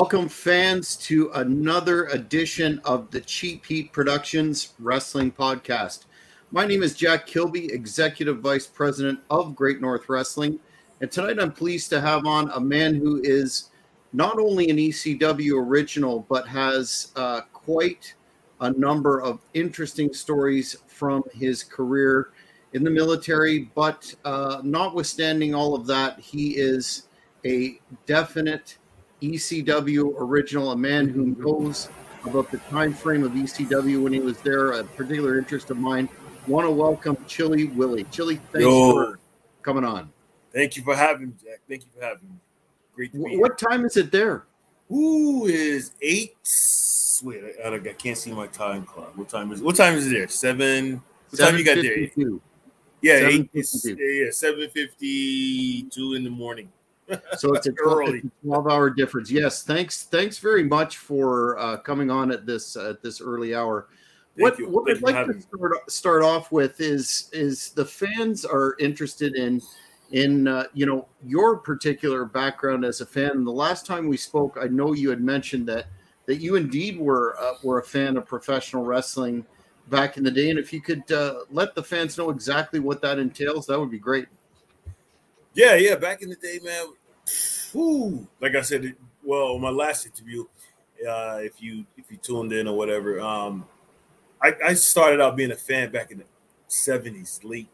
Welcome, fans, to another edition of the Cheap Heat Productions Wrestling Podcast. My name is Jack Kilby, Executive Vice President of Great North Wrestling. And tonight I'm pleased to have on a man who is not only an ECW original, but has uh, quite a number of interesting stories from his career in the military. But uh, notwithstanding all of that, he is a definite ECW original, a man who knows about the time frame of ECW when he was there, a particular interest of mine. Want to welcome Chilly Willy. Chilly, thanks Yo. for coming on. Thank you for having me, Jack. Thank you for having me. Great to be What here. time is it there? Who is eight? Wait, I, I, can't see my time clock. What time is? What time is it there? Seven. What time you got there? Yeah, eight. Yeah, yeah, seven fifty-two in the morning so it's a 12, 12, hour difference. Yes, thanks, thanks very much for uh, coming on at this at this early hour. Thank what you. what Thank I'd like to start, start off with is is the fans are interested in in uh, you know your particular background as a fan. And the last time we spoke, I know you had mentioned that that you indeed were uh, were a fan of professional wrestling back in the day. And if you could uh, let the fans know exactly what that entails, that would be great. Yeah, yeah. Back in the day, man. Whew, like I said, well, my last interview, uh, if you if you tuned in or whatever, um, I, I started out being a fan back in the seventies, late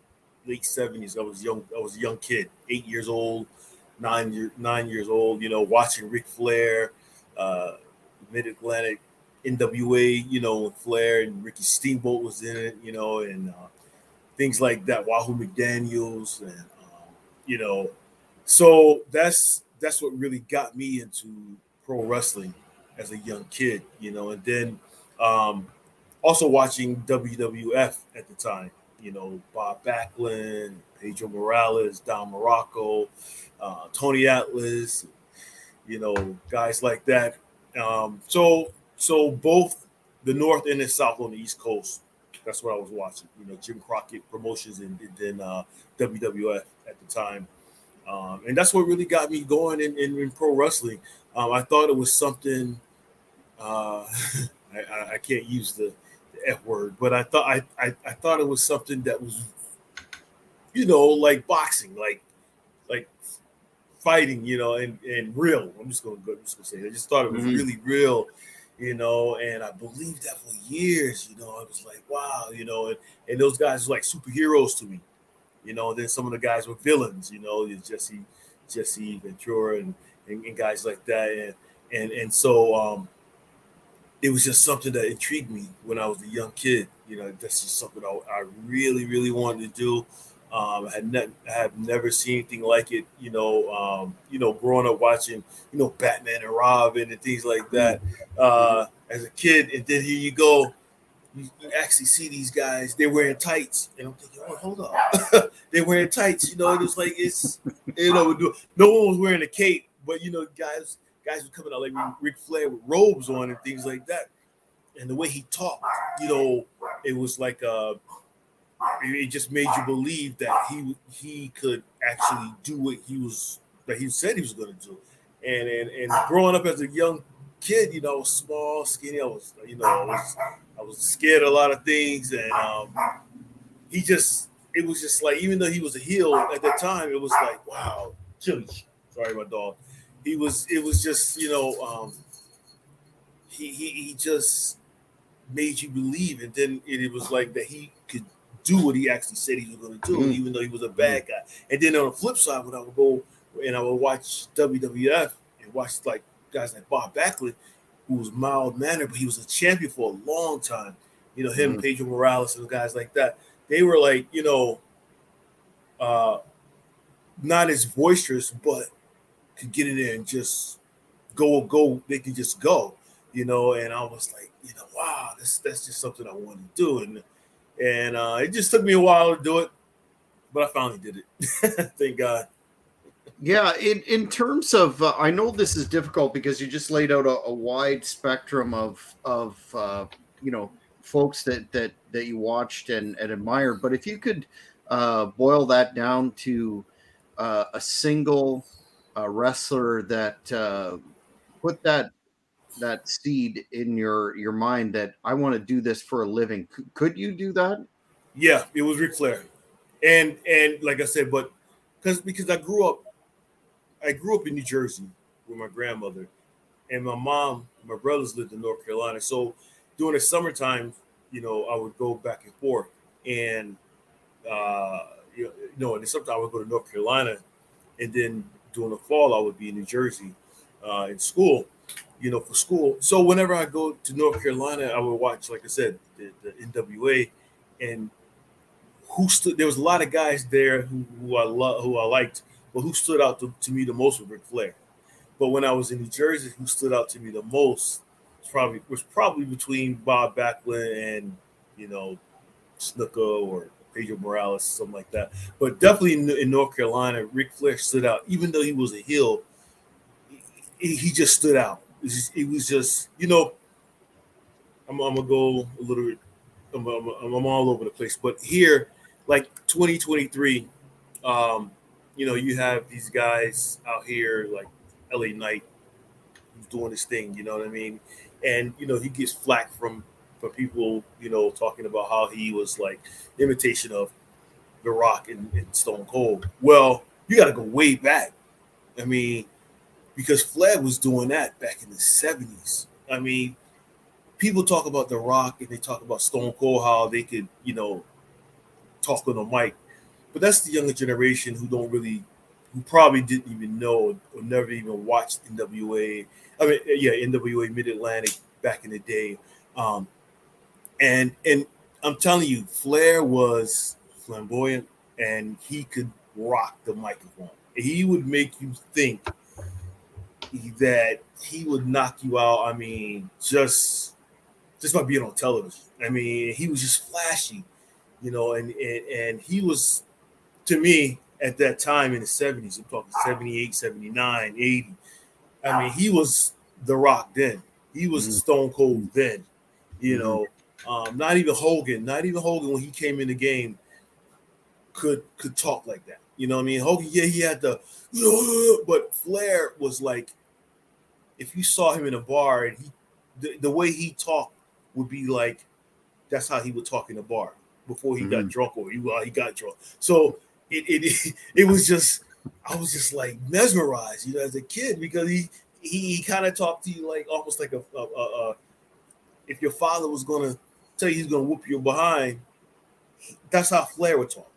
late seventies. I was young. I was a young kid, eight years old, nine year nine years old. You know, watching Ric Flair, uh, Mid Atlantic, NWA. You know, with Flair and Ricky Steamboat was in it. You know, and uh, things like that. Wahoo McDaniel's and you know. So that's that's what really got me into pro wrestling as a young kid, you know, and then um, also watching WWF at the time, you know, Bob Backlund, Pedro Morales, Don Muraco, uh, Tony Atlas, you know, guys like that. Um, so so both the North and the South on the East Coast, that's what I was watching. You know, Jim Crockett Promotions and then uh, WWF at the time. Um, and that's what really got me going in, in, in pro wrestling. Um, I thought it was something. Uh, I, I, can't use the, the, F word, but I thought I, I, I thought it was something that was, you know, like boxing, like like fighting, you know, and, and real. I'm just gonna go. I'm just gonna say. I just thought it was mm-hmm. really real, you know, and I believed that for years. You know, I was like, wow, you know, and, and those guys were like superheroes to me you know. Then some of the guys were villains, you know, Jesse, Jesse Ventura, and, and, and guys like that, and and and so um, it was just something that intrigued me when I was a young kid. You know, that's just something I, I really, really wanted to do. Um, I had ne- I have never seen anything like it. You know, um, you know, growing up watching, you know, Batman and Robin and things like that uh, as a kid, and then here you go you, you, actually see these guys, they're wearing tights. And I'm thinking, oh, hold up. they're wearing tights, you know, and it's like it's you know, no one was wearing a cape, but you know, guys, guys were coming out like Ric Flair with robes on and things like that. And the way he talked, you know, it was like uh it just made you believe that he he could actually do what he was that he said he was going to do. And and and growing up as a young kid, you know, small, skinny, I was, you know, I was I was scared of a lot of things, and um, he just it was just like even though he was a heel at that time, it was like wow, Chilly. Sorry, my dog. He was. It was just you know, um, he he he just made you believe, and then it, it was like that he could do what he actually said he was going to do, mm-hmm. even though he was a bad guy. And then on the flip side, when I would go and I would watch WWF and watch like guys like Bob Backlund, who was mild mannered, but he was a champion for a long time. You know, him, mm-hmm. Pedro Morales, and guys like that. They were like, you know, uh, not as boisterous, but could get in there and just go, go. They could just go, you know. And I was like, you know, wow, that's that's just something I want to do, and and uh, it just took me a while to do it, but I finally did it. Thank God. Yeah, in in terms of, uh, I know this is difficult because you just laid out a, a wide spectrum of of uh, you know folks that that that you watched and, and admired. But if you could uh, boil that down to uh, a single uh, wrestler that uh, put that that seed in your your mind that I want to do this for a living. C- could you do that? Yeah, it was Ric Flair, and and like I said, but because because I grew up, I grew up in New Jersey with my grandmother, and my mom, my brothers lived in North Carolina. So during the summertime, you know, I would go back and forth, and uh, you know, and sometimes I would go to North Carolina, and then during the fall I would be in New Jersey uh, in school, you know, for school. So whenever I go to North Carolina, I would watch, like I said, the, the NWA, and who stood. There was a lot of guys there who, who I love, who I liked, but who stood out to, to me the most was Ric Flair. But when I was in New Jersey, who stood out to me the most was probably was probably between Bob Backlund and you know Snuka or Pedro Morales, something like that. But definitely in, in North Carolina, Ric Flair stood out, even though he was a heel. He, he just stood out. It was just, it was just you know. I'm, I'm gonna go a little bit. I'm, I'm, I'm all over the place, but here, like 2023, um, you know, you have these guys out here like LA Knight who's doing his thing, you know what I mean? And you know, he gets flack from from people, you know, talking about how he was like imitation of The Rock and, and Stone Cold. Well, you got to go way back. I mean, because Flair was doing that back in the 70s. I mean, people talk about The Rock and they talk about Stone Cold, how they could, you know, talk on the mic. But that's the younger generation who don't really, who probably didn't even know or never even watched NWA. I mean, yeah, NWA Mid Atlantic back in the day. Um, and and I'm telling you, Flair was flamboyant and he could rock the microphone. He would make you think that he would knock you out. I mean, just just by being on television. I mean, he was just flashy, you know, and and, and he was to me at that time in the 70s, I'm talking 78, 79, 80. I mean, he was the rock then. He was mm-hmm. Stone Cold then, you mm-hmm. know. Um, not even Hogan, not even Hogan when he came in the game could could talk like that. You know what I mean? Hogan, yeah, he had the, but Flair was like, if you saw him in a bar and he, the, the way he talked would be like, that's how he would talk in a bar before he mm-hmm. got drunk or he well, he got drunk. So it, it it was just I was just like mesmerized, you know, as a kid because he he, he kind of talked to you like almost like a, a, a, a if your father was gonna tell you he's gonna whoop your behind, that's how Flair would talk.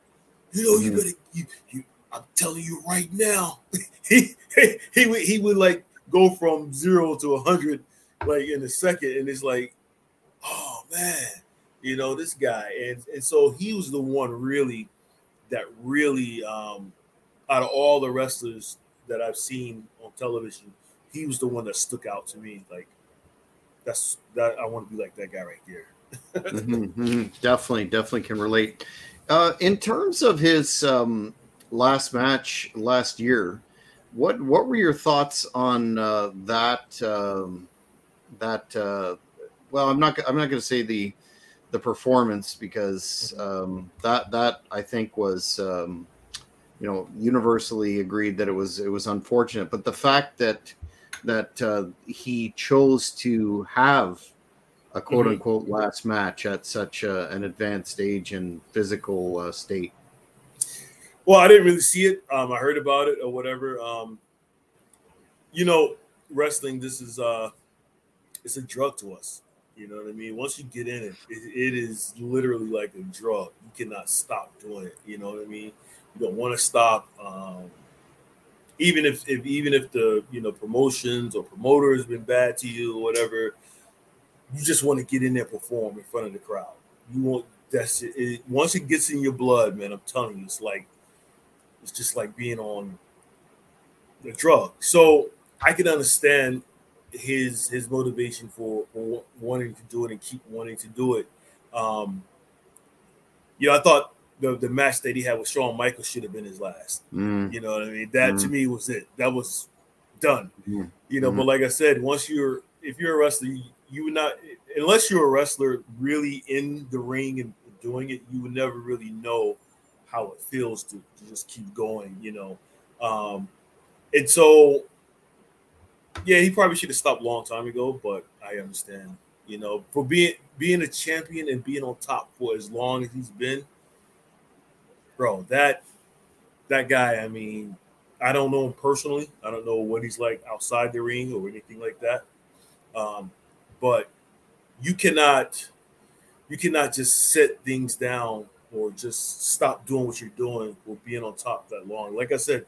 You know, you mm-hmm. better you you. I'm telling you right now, he, he he would he would like go from zero to a hundred like in a second, and it's like, oh man, you know this guy, and and so he was the one really that really um out of all the wrestlers that I've seen on television, he was the one that stuck out to me. Like that's that I want to be like that guy right there mm-hmm, mm-hmm. Definitely, definitely can relate. Uh, in terms of his um, last match last year, what what were your thoughts on uh, that? Um, that uh, well, I'm not I'm not going to say the the performance because um, that that I think was um, you know universally agreed that it was it was unfortunate, but the fact that that uh, he chose to have a quote mm-hmm. unquote last match at such a, an advanced age and physical uh, state? Well, I didn't really see it. Um, I heard about it or whatever. Um, you know, wrestling. This is uh, it's a drug to us. You know what I mean? Once you get in it, it, it is literally like a drug. You cannot stop doing it. You know what I mean? You don't want to stop. Um, even if, if even if the you know promotions or promoter has been bad to you or whatever, you just want to get in there, perform in front of the crowd. You want that's it, it, once it gets in your blood, man. I'm telling you, it's like it's just like being on the drug. So I can understand his his motivation for, for wanting to do it and keep wanting to do it. Um, you know, I thought the the match that he had with Shawn Michaels should have been his last. Mm. You know what I mean? That mm. to me was it. That was done. Mm. You know, but like I said, once you're if you're a wrestler, you, you would not unless you're a wrestler really in the ring and doing it, you would never really know how it feels to, to just keep going, you know. Um, and so yeah, he probably should have stopped a long time ago, but I understand. You know, for being being a champion and being on top for as long as he's been, bro, that that guy, I mean, I don't know him personally. I don't know what he's like outside the ring or anything like that. Um, but you cannot you cannot just set things down or just stop doing what you're doing or being on top that long. Like I said,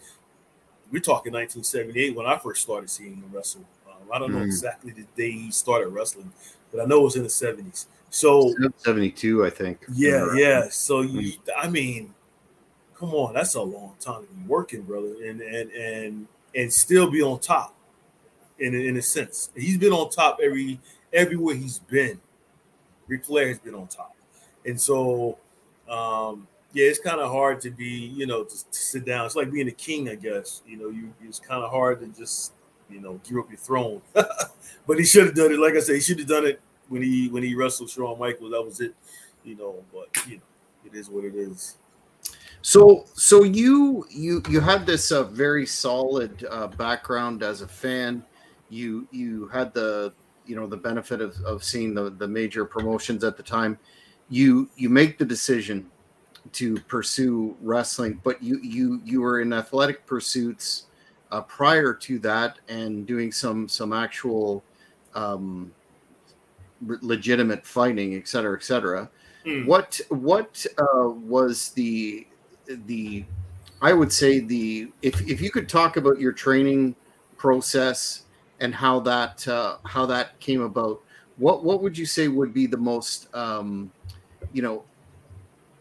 we're talking 1978 when I first started seeing him wrestle. Um, I don't know mm. exactly the day he started wrestling, but I know it was in the 70s. So 72, I think. Yeah, yeah. So you, I mean, come on, that's a long time to be working, brother, and and and and still be on top. In in a sense, he's been on top every everywhere he's been. Ric Flair has been on top, and so um, yeah, it's kind of hard to be, you know, to, to, sit down. It's like being a king, I guess. You know, you it's kind of hard to just, you know, give up your throne. but he should have done it. Like I said, he should have done it when he when he wrestled Shawn Michaels. That was it, you know. But you know, it is what it is. So, so you you you had this uh, very solid uh, background as a fan. You you had the you know the benefit of, of seeing the the major promotions at the time. You you make the decision to pursue wrestling, but you you you were in athletic pursuits uh, prior to that and doing some some actual um, legitimate fighting, et cetera, et cetera. Mm. What what uh, was the the I would say the if if you could talk about your training process and how that uh, how that came about, what what would you say would be the most um, you know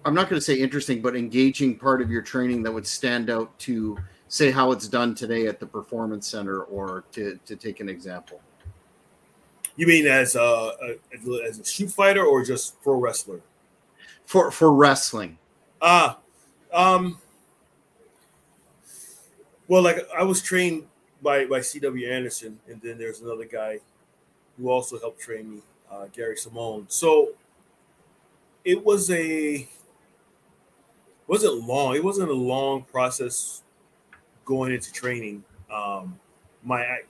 I'm not going to say interesting, but engaging part of your training that would stand out to say how it's done today at the performance center, or to to take an example. You mean as a, a as a shoot fighter or just pro wrestler? For for wrestling. Ah, um. Well, like I was trained by by C.W. Anderson, and then there's another guy who also helped train me, uh, Gary Simone. So it was a wasn't long. It wasn't a long process going into training. Um, my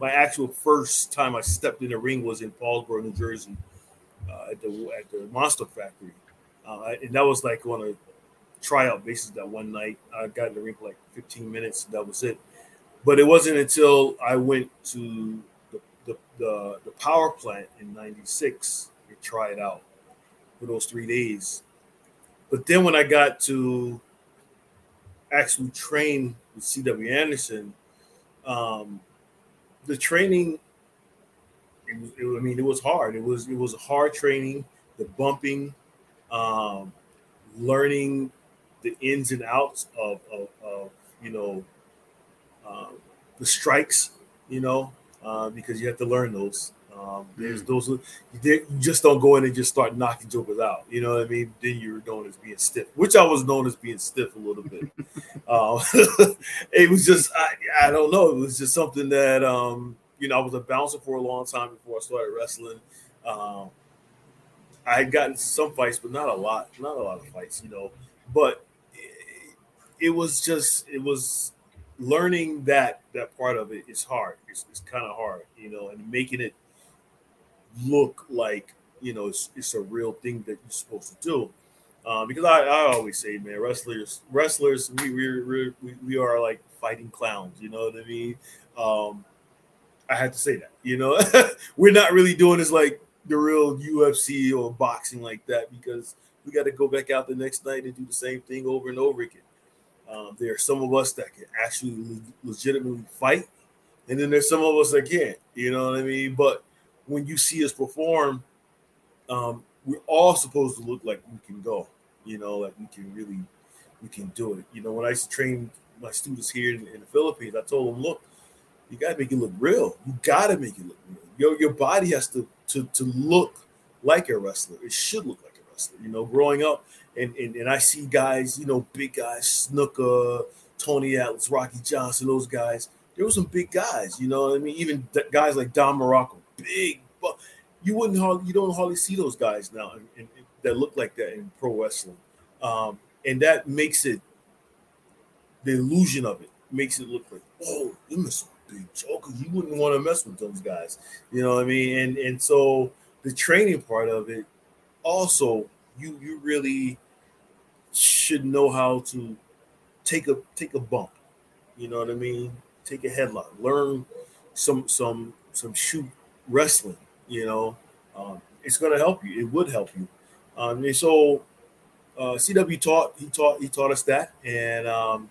my actual first time I stepped in the ring was in Paulsboro, New Jersey, uh, at the at the Monster Factory, uh, and that was like on a tryout basis. That one night, I got in the ring for like 15 minutes. That was it. But it wasn't until I went to the the, the, the power plant in '96 to try it out for those three days but then when I got to actually train with C.W. Anderson, um, the training, it was, it, I mean, it was hard. It was it was hard training, the bumping, um, learning the ins and outs of, of, of you know um, the strikes, you know, uh, because you have to learn those. Um, there's mm. those you, you just don't go in and just start knocking jokers out. You know what I mean? Then you're known as being stiff, which I was known as being stiff a little bit. um, it was just I, I don't know. It was just something that um, you know I was a bouncer for a long time before I started wrestling. Um, I had gotten some fights, but not a lot. Not a lot of fights, you know. But it, it was just it was learning that that part of it is hard. It's, it's kind of hard, you know, and making it look like you know it's, it's a real thing that you're supposed to do. Um, because I, I always say, man, wrestlers, wrestlers, we we we we are like fighting clowns. You know what I mean? Um, I had to say that. You know, we're not really doing this like the real UFC or boxing like that because we got to go back out the next night and do the same thing over and over again. Um, there are some of us that can actually legitimately fight, and then there's some of us that can't. You know what I mean? But when you see us perform, um, we're all supposed to look like we can go. You know, like we can really, we can do it. You know, when I used to train my students here in, in the Philippines, I told them, look, you got to make it look real. You got to make it look real. Your your body has to to to look like a wrestler. It should look like a wrestler. You know, growing up, and and, and I see guys, you know, big guys, Snuka, Tony Atlas, Rocky Johnson, those guys. There were some big guys. You know, I mean, even guys like Don Muraco big, but you wouldn't hardly, you don't hardly see those guys now in, in, that look like that in pro wrestling, um, and that makes it the illusion of it makes it look like oh, them are some big joker. You wouldn't want to mess with those guys. You know what I mean? And and so the training part of it, also, you you really should know how to take a take a bump. You know what I mean? Take a headlock. Learn some some some shoot wrestling. You know, um, it's going to help you. It would help you. Um, and so uh, CW taught he taught he taught us that, and um,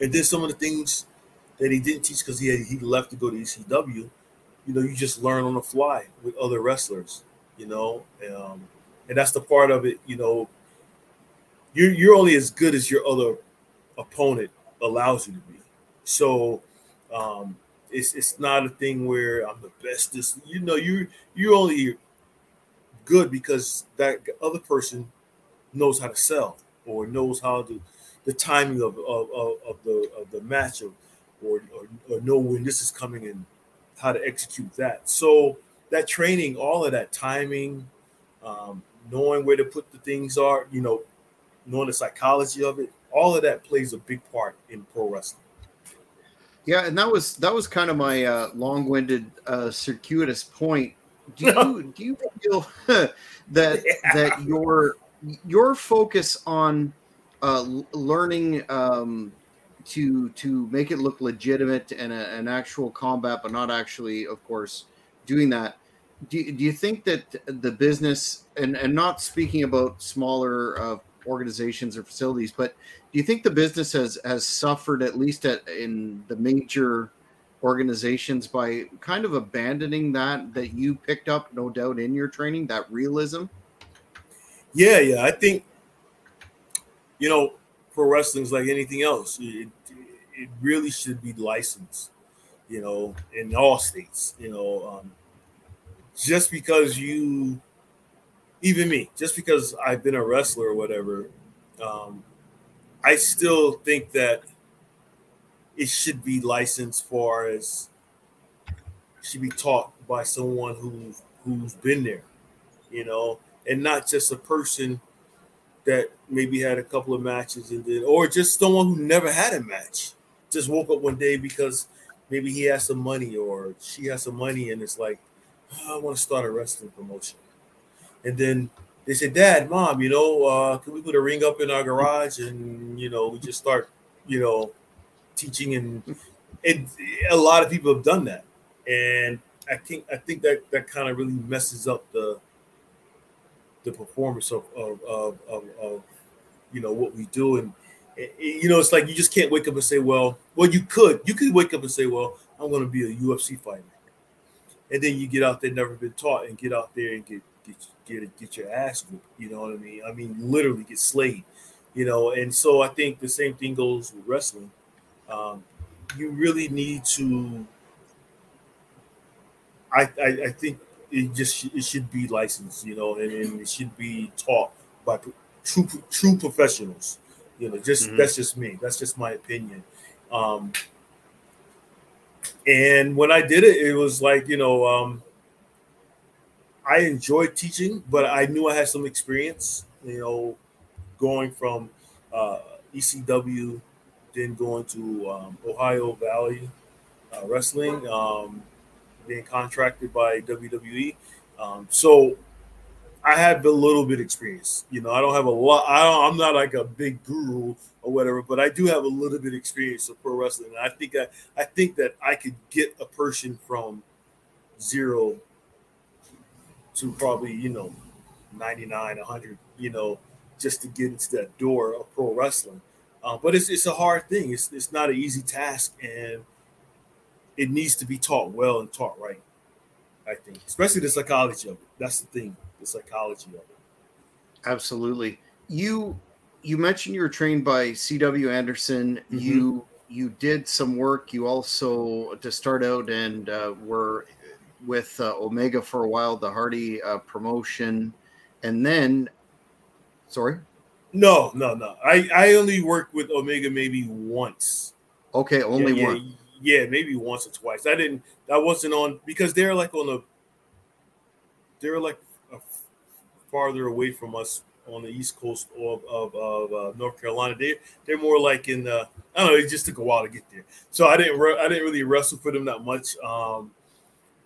and then some of the things that he didn't teach because he had, he left to go to ECW. You know, you just learn on the fly with other wrestlers. You know, um, and that's the part of it. You know, you're you're only as good as your other opponent allows you to be. So um, it's it's not a thing where I'm the best. You know you you're only good because that other person knows how to sell or knows how to the timing of of, of, of the of the match or, or or know when this is coming and how to execute that. So that training, all of that timing, um, knowing where to put the things are, you know, knowing the psychology of it, all of that plays a big part in pro wrestling. Yeah, and that was that was kind of my uh, long-winded, uh, circuitous point. Do you do you feel that yeah. that your your focus on uh, learning um, to to make it look legitimate and a, an actual combat, but not actually, of course, doing that. Do, do you think that the business and and not speaking about smaller uh, organizations or facilities, but do you think the business has has suffered at least at in the major organizations by kind of abandoning that that you picked up no doubt in your training that realism? Yeah yeah i think you know pro wrestling is like anything else. It, it really should be licensed you know in all states you know um, just because you even me just because i've been a wrestler or whatever um, I still think that it should be licensed far as should be taught by someone who who's been there, you know, and not just a person that maybe had a couple of matches and did, or just someone who never had a match, just woke up one day because maybe he has some money or she has some money and it's like, oh, I want to start a wrestling promotion, and then they said, Dad, Mom, you know, uh, can we put a ring up in our garage and you know, we just start, you know, teaching? And and a lot of people have done that. And I think I think that that kind of really messes up the the performance of of, of, of, of you know what we do. And you know it's like you just can't wake up and say well well you could you could wake up and say well i'm going to be a ufc fighter. And then you get out there never been taught and get out there and get get get get your ass whooped. You know what I mean? I mean, literally get slayed. You know, and so I think the same thing goes with wrestling. Um, you really need to. I, I, I think it just it should be licensed, you know, and, and it should be taught by true true professionals. You know, just mm-hmm. that's just me. That's just my opinion. Um, and when I did it, it was like you know, um, I enjoyed teaching, but I knew I had some experience. You know, going from uh, ECW, then going to um, Ohio Valley uh, Wrestling, um, being contracted by WWE. Um, so I have a little bit experience. You know, I don't have a lot. I am not like a big guru or whatever, but I do have a little bit of experience of pro wrestling. And I think I, I think that I could get a person from zero to probably you know 99 100 you know just to get into that door of pro wrestling. Uh, but it's, it's a hard thing. It's, it's not an easy task and it needs to be taught well and taught right i think. Especially the psychology of it. That's the thing the psychology of it. Absolutely. You you mentioned you were trained by cw anderson. Mm-hmm. you you did some work. You also to start out and uh, were with uh, Omega for a while, the Hardy uh, promotion, and then, sorry. No, no, no. I I only worked with Omega maybe once. Okay, only yeah, one. Yeah, maybe once or twice. I didn't. That wasn't on because they're like on a. They're like a, farther away from us on the east coast of, of, of uh, North Carolina. They they're more like in the I don't know. It just took a while to get there, so I didn't re- I didn't really wrestle for them that much um,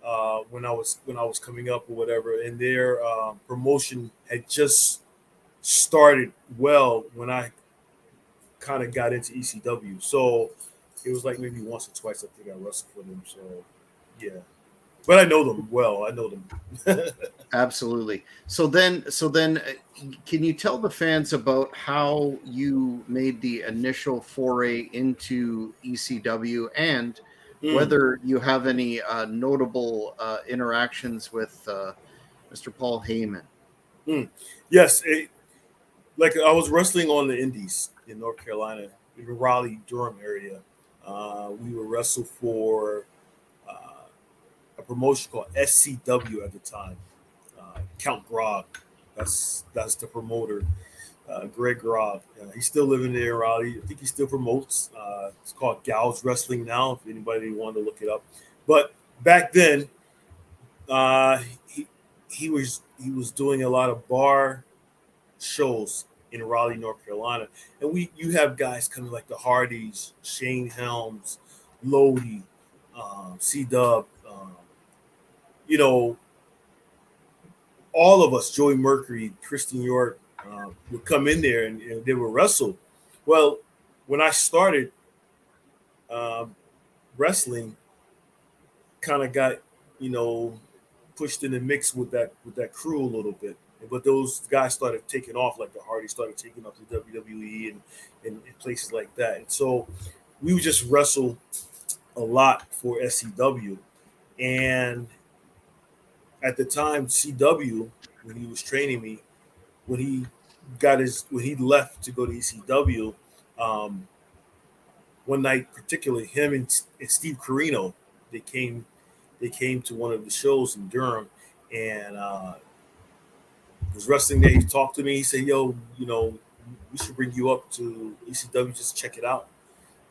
uh, when I was when I was coming up or whatever. And their uh, promotion had just started well when I kind of got into ECW. So it was like maybe once or twice I think I wrestled for them. So yeah but I know them well. I know them. Absolutely. So then, so then, uh, can you tell the fans about how you made the initial foray into ECW and mm. whether you have any uh, notable uh, interactions with uh, Mr. Paul Heyman? Mm. Yes, it, like I was wrestling on the Indies in North Carolina, in the Raleigh Durham area. Uh, we would wrestle for a promotion called SCW at the time. Uh, Count Grog, that's that's the promoter. Uh, Greg Grog, uh, he's still living there in Raleigh. I think he still promotes. Uh, it's called Gals Wrestling now. If anybody wanted to look it up, but back then, uh, he he was he was doing a lot of bar shows in Raleigh, North Carolina, and we you have guys coming like the Hardys, Shane Helms, Lodi, um, C Dub, you know, all of us, Joey Mercury, Christian York, uh, would come in there and, and, they would wrestle. Well, when I started uh, wrestling, kind of got you know pushed in the mix with that with that crew a little bit. But those guys started taking off, like the Hardy started taking off the WWE and, and, and places like that. And so we would just wrestle a lot for SCW. And at the time, CW, when he was training me, when he got his when he left to go to ECW, um, one night particularly him and, and Steve Corino, they came they came to one of the shows in Durham and uh was wrestling there. He talked to me. He said, "Yo, you know, we should bring you up to ECW just check it out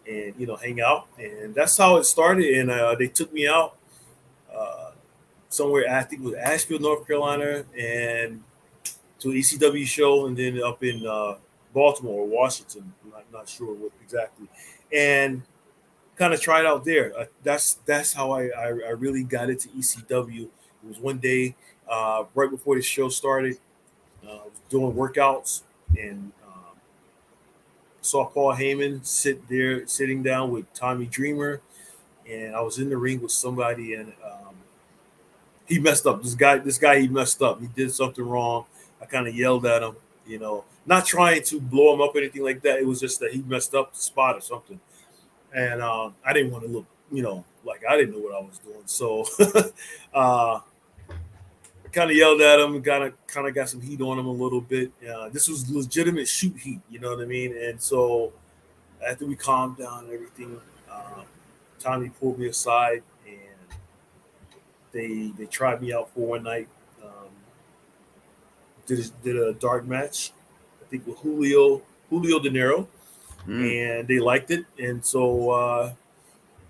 and you know hang out." And that's how it started. And uh, they took me out. Uh, somewhere I think it was Asheville, North Carolina, and to an ECW show, and then up in uh, Baltimore or Washington. I'm not, not sure what exactly, and kind of tried out there. Uh, that's that's how I, I, I really got into ECW. It was one day uh, right before the show started. Uh, doing workouts and um, saw Paul Heyman sit there, sitting down with Tommy Dreamer, and I was in the ring with somebody, and um, he messed up. This guy, this guy, he messed up. He did something wrong. I kind of yelled at him, you know, not trying to blow him up or anything like that. It was just that he messed up the spot or something, and um, I didn't want to look, you know, like I didn't know what I was doing. So, uh, kind of yelled at him, kind of kind of got some heat on him a little bit. Uh, this was legitimate shoot heat, you know what I mean? And so, after we calmed down and everything, uh, Tommy pulled me aside and they they tried me out for one night. Did a, did a dark match, I think with Julio Julio Dinero, mm. and they liked it. And so uh,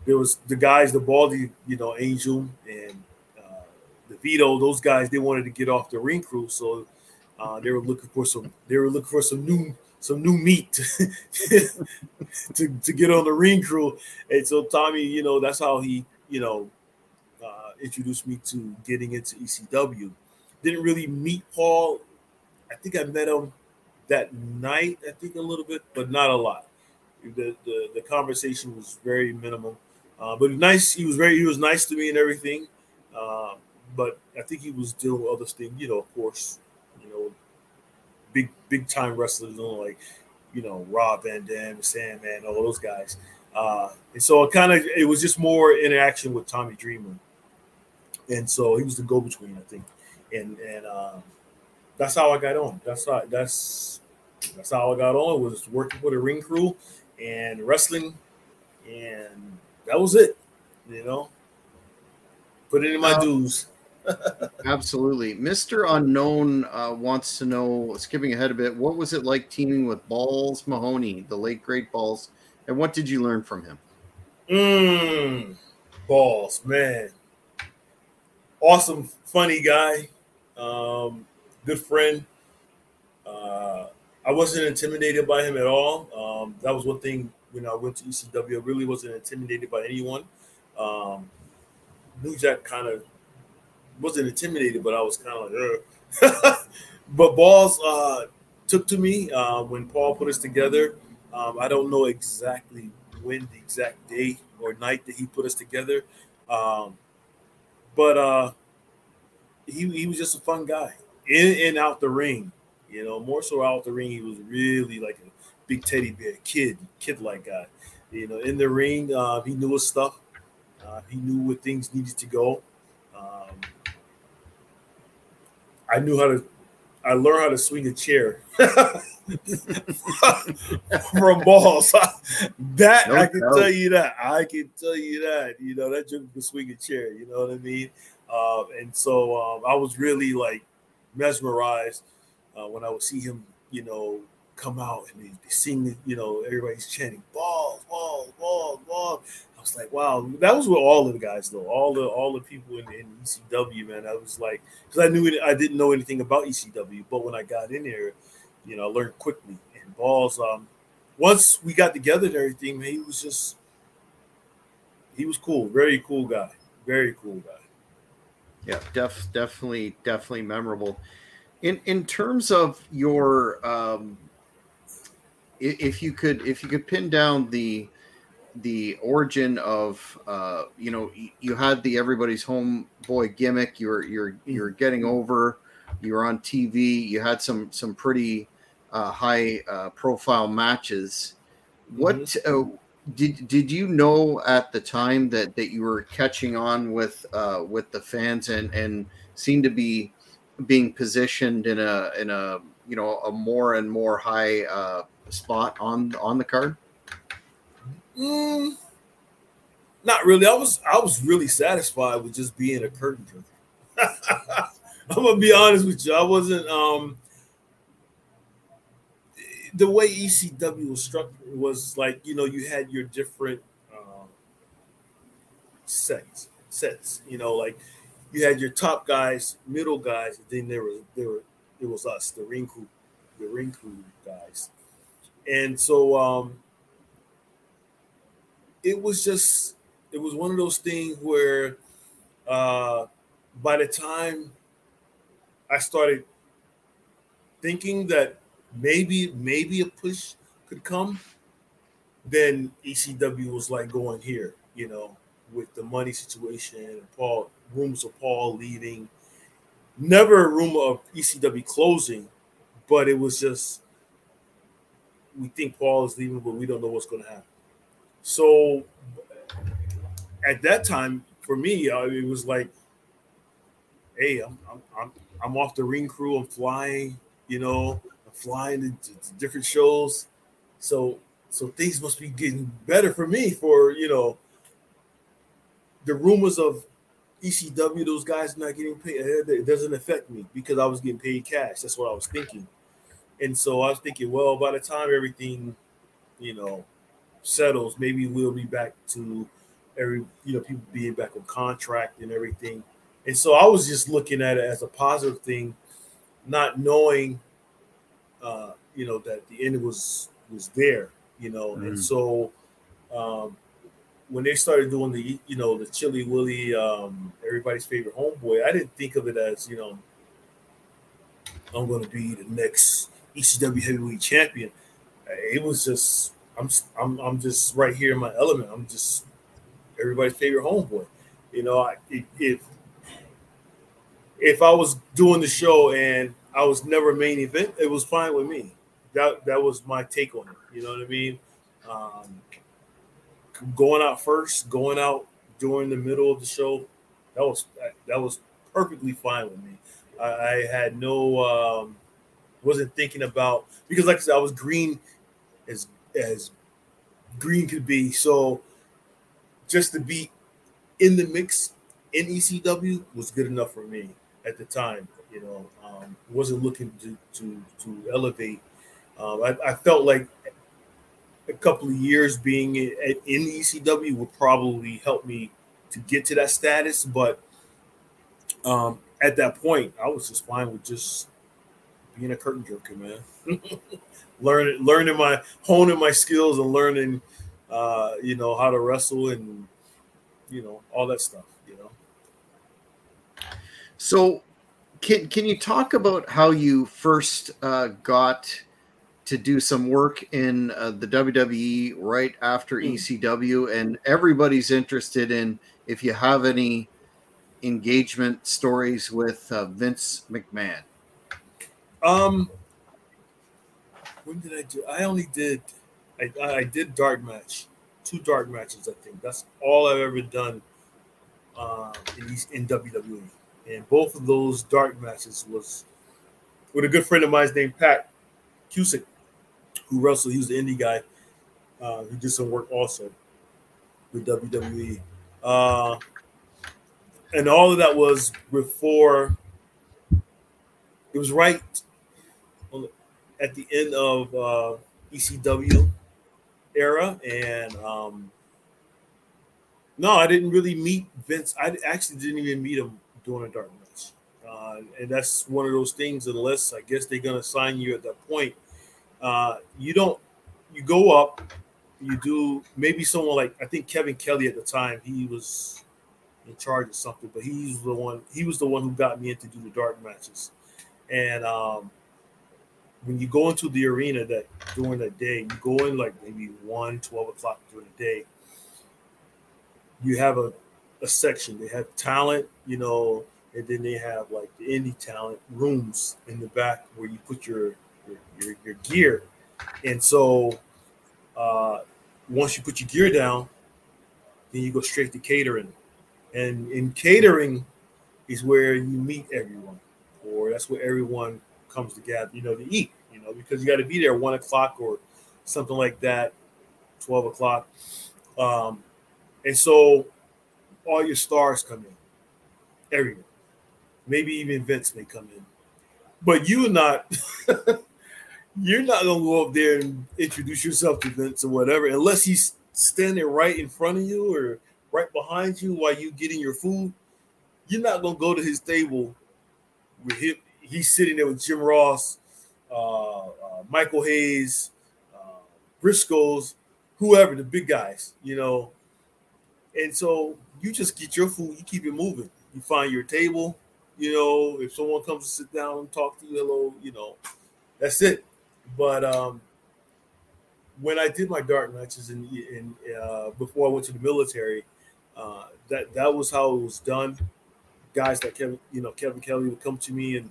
there was the guys, the Baldy, you know, Angel and uh, the Vito. Those guys they wanted to get off the ring crew, so uh, they were looking for some. They were looking for some new some new meat to, to, to get on the ring crew. And so Tommy, you know, that's how he, you know, introduced me to getting into ECW. Didn't really meet Paul. I think I met him that night. I think a little bit, but not a lot. The the, the conversation was very minimal, uh, but nice. He was very he was nice to me and everything. Uh, but I think he was dealing with other things. You know, of course, you know, big big time wrestlers, like you know Rob Van Dam, Sandman, all those guys. Uh, and so it kind of it was just more interaction with Tommy Dreamer and so he was the go-between, I think, and and uh, that's how I got on. That's how that's that's how I got on was working with a ring crew and wrestling, and that was it. You know, put it in my um, dues. absolutely, Mister Unknown uh, wants to know. Skipping ahead a bit, what was it like teaming with Balls Mahoney, the late great Balls, and what did you learn from him? Mm, balls, man awesome, funny guy, um, good friend. Uh, I wasn't intimidated by him at all. Um, that was one thing when I went to ECW. I really wasn't intimidated by anyone. Um, New Jack kind of wasn't intimidated, but I was kind of like, but balls uh, took to me uh, when Paul put us together. Um, I don't know exactly when the exact day or night that he put us together, um, but uh, he he was just a fun guy in and out the ring. You know, more so out the ring, he was really like a big teddy bear kid, kid like guy. You know, in the ring, uh, he knew his stuff. Uh, he knew where things needed to go. Um, I knew how to. I learned how to swing a chair from balls. that I can tell you that. I can tell you that. You know that joke can swing a chair. You know what I mean? Uh, and so um, I was really like mesmerized uh, when I would see him. You know, come out and sing. You know, everybody's chanting balls, balls, balls, balls I was like, wow, that was with all of the guys though, all the all the people in, in ECW, man. I was like, because I knew it, I didn't know anything about ECW, but when I got in there, you know, I learned quickly. And balls, um, once we got together and everything, man, he was just, he was cool, very cool guy, very cool guy. Yeah, def, definitely, definitely memorable. In in terms of your, um, if you could, if you could pin down the the origin of uh, you know you had the everybody's homeboy gimmick you're you're you're getting over you're on tv you had some some pretty uh, high uh, profile matches what mm-hmm. uh, did did you know at the time that that you were catching on with uh, with the fans and and seemed to be being positioned in a in a you know a more and more high uh, spot on on the card Mm, not really. I was I was really satisfied with just being a curtain jerker. I'm gonna be honest with you. I wasn't um the way ECW was structured was like you know you had your different um, sets sets. You know, like you had your top guys, middle guys, and then there was there were it was us, the ring crew, the ring crew guys. And so um it was just it was one of those things where uh, by the time I started thinking that maybe maybe a push could come, then ECW was like going here, you know, with the money situation and Paul rumors of Paul leaving. Never a rumor of ECW closing, but it was just we think Paul is leaving, but we don't know what's going to happen. So at that time, for me, uh, it was like, hey, I'm, I'm, I'm, I'm off the ring crew. I'm flying, you know, flying to, to different shows. So, so things must be getting better for me for, you know, the rumors of ECW, those guys not getting paid, eh, it doesn't affect me because I was getting paid cash. That's what I was thinking. And so I was thinking, well, by the time everything, you know, settles, maybe we'll be back to every you know people being back on contract and everything. And so I was just looking at it as a positive thing, not knowing, uh, you know, that the end was was there, you know. Mm. And so um, when they started doing the you know the Chilly Willy, um, everybody's favorite homeboy, I didn't think of it as you know I'm going to be the next ECW heavyweight champion. It was just I'm I'm I'm just right here in my element. I'm just everybody's favorite homeboy. You know, I, if if I was doing the show and I was never main event, it was fine with me. That that was my take on it. You know what I mean? Um, going out first, going out during the middle of the show, that was that was perfectly fine with me. I, I had no um, wasn't thinking about because like I said, I was green as as green could be. So just to be in the mix in ECW was good enough for me at the time. You know, um, wasn't looking to to to elevate. Um, I, I, felt like a couple of years being in, in ECW would probably help me to get to that status, but um, at that point, I was just fine with just being a curtain jerker, man. learning, learning my honing my skills and learning, uh, you know, how to wrestle and you know all that stuff. You know. So, can can you talk about how you first uh, got to do some work in uh, the WWE right after mm. ECW, and everybody's interested in if you have any engagement stories with uh, Vince McMahon. Um, when did I do? I only did, I, I did dark match, two dark matches. I think that's all I've ever done uh, in, in WWE, and both of those dark matches was with a good friend of mine named Pat Cusick, who wrestled. He was the indie guy. Uh, he did some work also with WWE. Uh, and all of that was before it was right at the end of uh, ECW era, and um, no, I didn't really meet Vince. I actually didn't even meet him during a dark match, uh, and that's one of those things. Unless I guess they're gonna sign you at that point, uh, you don't. You go up, you do maybe someone like I think Kevin Kelly at the time. He was in charge of something, but he's the one. He was the one who got me into do the dark matches, and um, when you go into the arena that during the day, you go in like maybe 1, 12 o'clock during the day, you have a, a section. They have talent, you know, and then they have like the indie talent rooms in the back where you put your your, your, your gear. And so uh, once you put your gear down, then you go straight to catering. And in catering is where you meet everyone, or that's where everyone comes together, you know, to eat, you know, because you got to be there one o'clock or something like that, 12 o'clock. Um, and so all your stars come in, everyone. Maybe even Vince may come in. But you're not you're not gonna go up there and introduce yourself to Vince or whatever, unless he's standing right in front of you or right behind you while you getting your food. You're not gonna go to his table with him he's sitting there with Jim Ross, uh, uh, Michael Hayes, uh, Briscos, whoever the big guys, you know. And so you just get your food, you keep it moving. You find your table, you know. If someone comes to sit down and talk to you, hello, you know, that's it. But um, when I did my dark matches and in, in, uh, before I went to the military, uh, that that was how it was done. Guys like Kevin, you know, Kevin Kelly would come to me and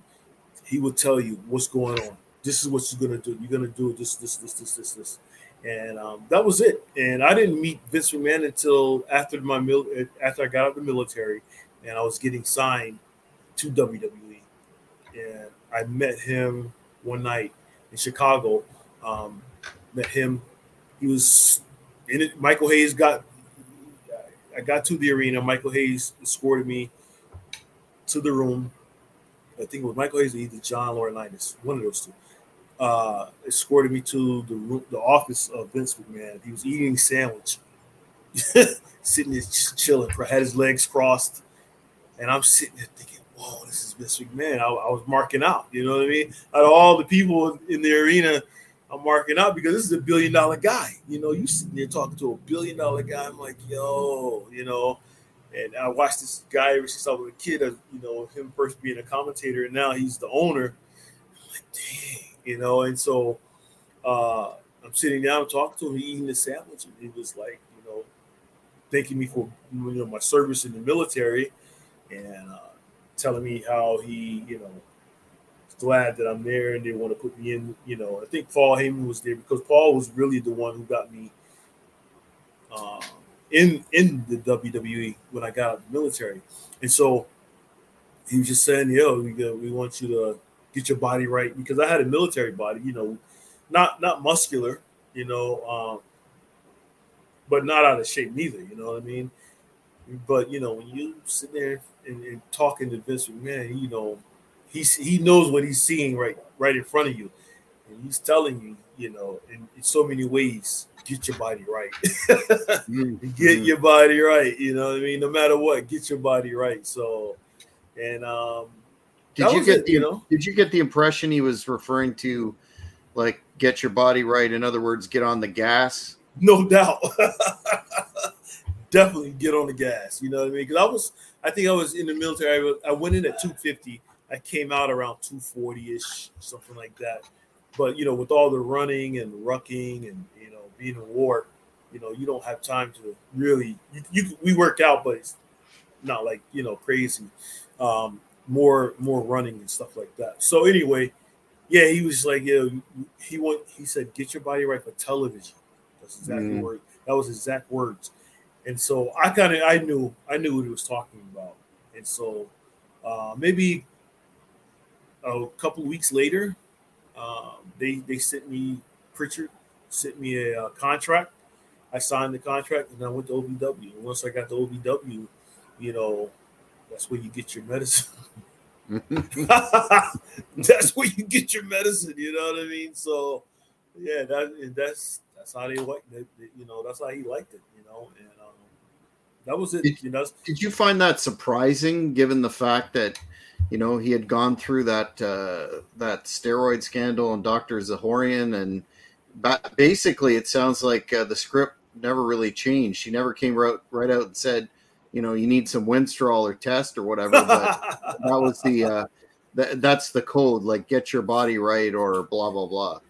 he would tell you what's going on. This is what you're gonna do. You're gonna do this, this, this, this, this, this, and um, that was it. And I didn't meet Vince McMahon until after my mil- after I got out of the military, and I was getting signed to WWE. And I met him one night in Chicago. Um, met him. He was in it. Michael Hayes got. I got to the arena. Michael Hayes escorted me to the room I think it was Michael Hayes or either John Laurinaitis, one of those two, uh, escorted me to the the office of Vince McMahon. He was eating sandwich, sitting there chilling, had his legs crossed, and I'm sitting there thinking, "Whoa, this is Vince McMahon." I, I was marking out. You know what I mean? Out of all the people in the arena, I'm marking out because this is a billion dollar guy. You know, you sitting there talking to a billion dollar guy. I'm like, yo, you know. And I watched this guy ever since I was a kid, you know, him first being a commentator, and now he's the owner. I'm like, dang, you know. And so uh, I'm sitting down talking to him, eating the sandwich, and he was like, you know, thanking me for you know my service in the military, and uh, telling me how he, you know, glad that I'm there and they want to put me in. You know, I think Paul Heyman was there because Paul was really the one who got me. Um, in in the WWE when I got out of the military, and so he was just saying, "Yo, we go, we want you to get your body right," because I had a military body, you know, not not muscular, you know, um, but not out of shape neither. You know what I mean? But you know, when you sit there and, and talking to Vince man, you know, he's he knows what he's seeing right right in front of you, and he's telling you, you know, in, in so many ways get your body right. mm-hmm. Get your body right. You know what I mean? No matter what, get your body right. So, and um, Did That you get it, the you know? Did you get the impression he was referring to, like, get your body right? In other words, get on the gas. No doubt. Definitely get on the gas. You know what I mean? Because I was, I think I was in the military. I, was, I went in at 250. I came out around 240 ish, something like that. But you know, with all the running and rucking and you know being in war, you know, you don't have time to really. You, you we work out, but it's not like you know crazy. Um, more more running and stuff like that. So anyway, yeah, he was like, yeah, he want he said, get your body right for television. That's exactly Mhm. word. That was exact words. And so I kind of I knew I knew what he was talking about. And so uh, maybe a couple weeks later, um, they they sent me Prichard sent me a, uh contract. I signed the contract and I went to OVW. And once I got to OVW, you know, that's where you get your medicine. that's where you get your medicine. You know what I mean? So, yeah, that that's that's how they like it. You know, that's how he liked it. You know, and um, that was it. Did- You know, Did you find that surprising, given the fact that you know he had gone through that uh, that steroid scandal and Doctor Zahorian, and ba- basically it sounds like uh, the script never really changed. He never came right, right out and said, you know, you need some Winstrol or test or whatever. But that was the uh, th- that's the code, like get your body right or blah blah blah.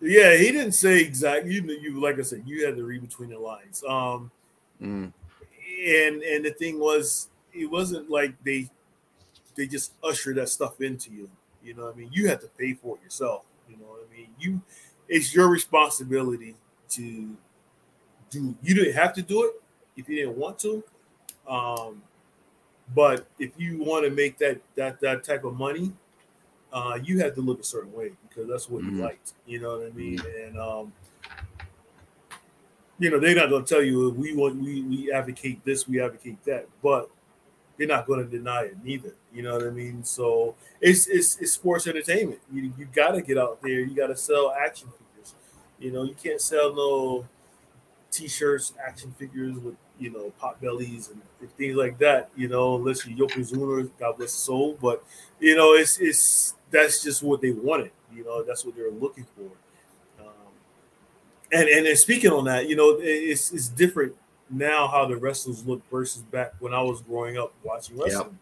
yeah, he didn't say exactly. You, you like I said, you had to read between the lines. Um, Mm. and and the thing was, it wasn't like they they just usher that stuff into you. You know I mean? You have to pay for it yourself. You know I mean? You it's your responsibility to do you didn't have to do it if you didn't want to. Um but if you want to make that that that type of money, uh, you have to look a certain way because that's what Mhm. you liked. You know what I mean? And um, you know, they're not gonna tell you we want we we advocate this, we advocate that, but they're not gonna deny it neither. You know what I mean? So it's it's it's sports entertainment. You you gotta get out there, you gotta sell action figures. You know, you can't sell no t-shirts, action figures with you know pot bellies and, and things like that. You know, unless you're Yokozuna, God bless his soul. But you know, it's it's that's just what they wanted. You know, that's what they're looking for. Um, and and then speaking on that, you know, it's it's different now how the wrestlers look versus back when I was growing up watching wrestling.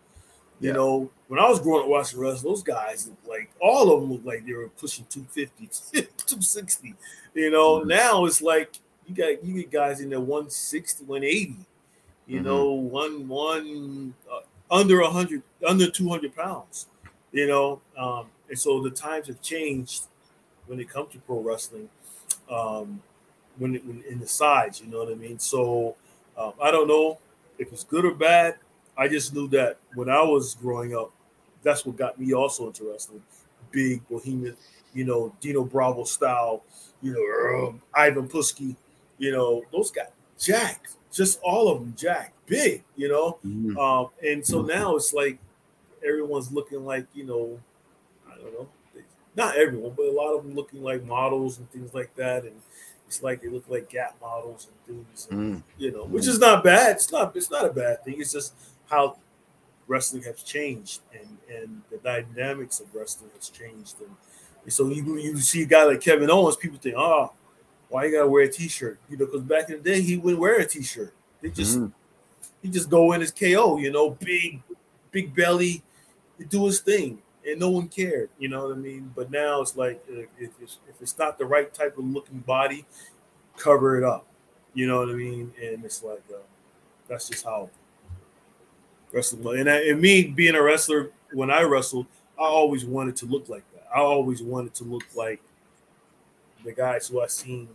You Yeah. know, when I was growing up watching wrestling, those guys looked like all of them looked like they were pushing 250, 260. You know, Mhm. now it's like you got you get guys in there 160, 180. You Mhm. know, one one uh, under 100, under 200 pounds. You know, um, and so the times have changed when it comes to pro wrestling. Um, when, it, when in the sides, you know what I mean. So um, I don't know if it's good or bad. I just knew that when I was growing up, that's what got me also into wrestling. Big bohemian, you know, Dino Bravo style, you know, um, Ivan Putski, you know, those guys Jack, just all of them Jack, big, you know. Mhm. Um, and so now it's like everyone's looking like, you know, I don't know, not everyone, but a lot of them looking like models and things like that. And it's like they look like Gap models and things, and, Mm. you know, which is not bad. It's not, it's not a bad thing. It's just how wrestling has changed and and the dynamics of wrestling has changed. And, and so you you see a guy like Kevin Owens, people think, oh, why you gotta wear a t-shirt? You know, because back in the day he wouldn't wear a t-shirt. They just Mhm. he just go in as KO, you know, big, big belly, do his thing, and no one cared, you know what I mean. But now it's like if, if it's if it's not the right type of looking body, cover it up, you know what I mean. And it's like uh, that's just how wrestling. And, I, and me being a wrestler, when I wrestled, I always wanted to look like that. I always wanted to look like the guys who I seen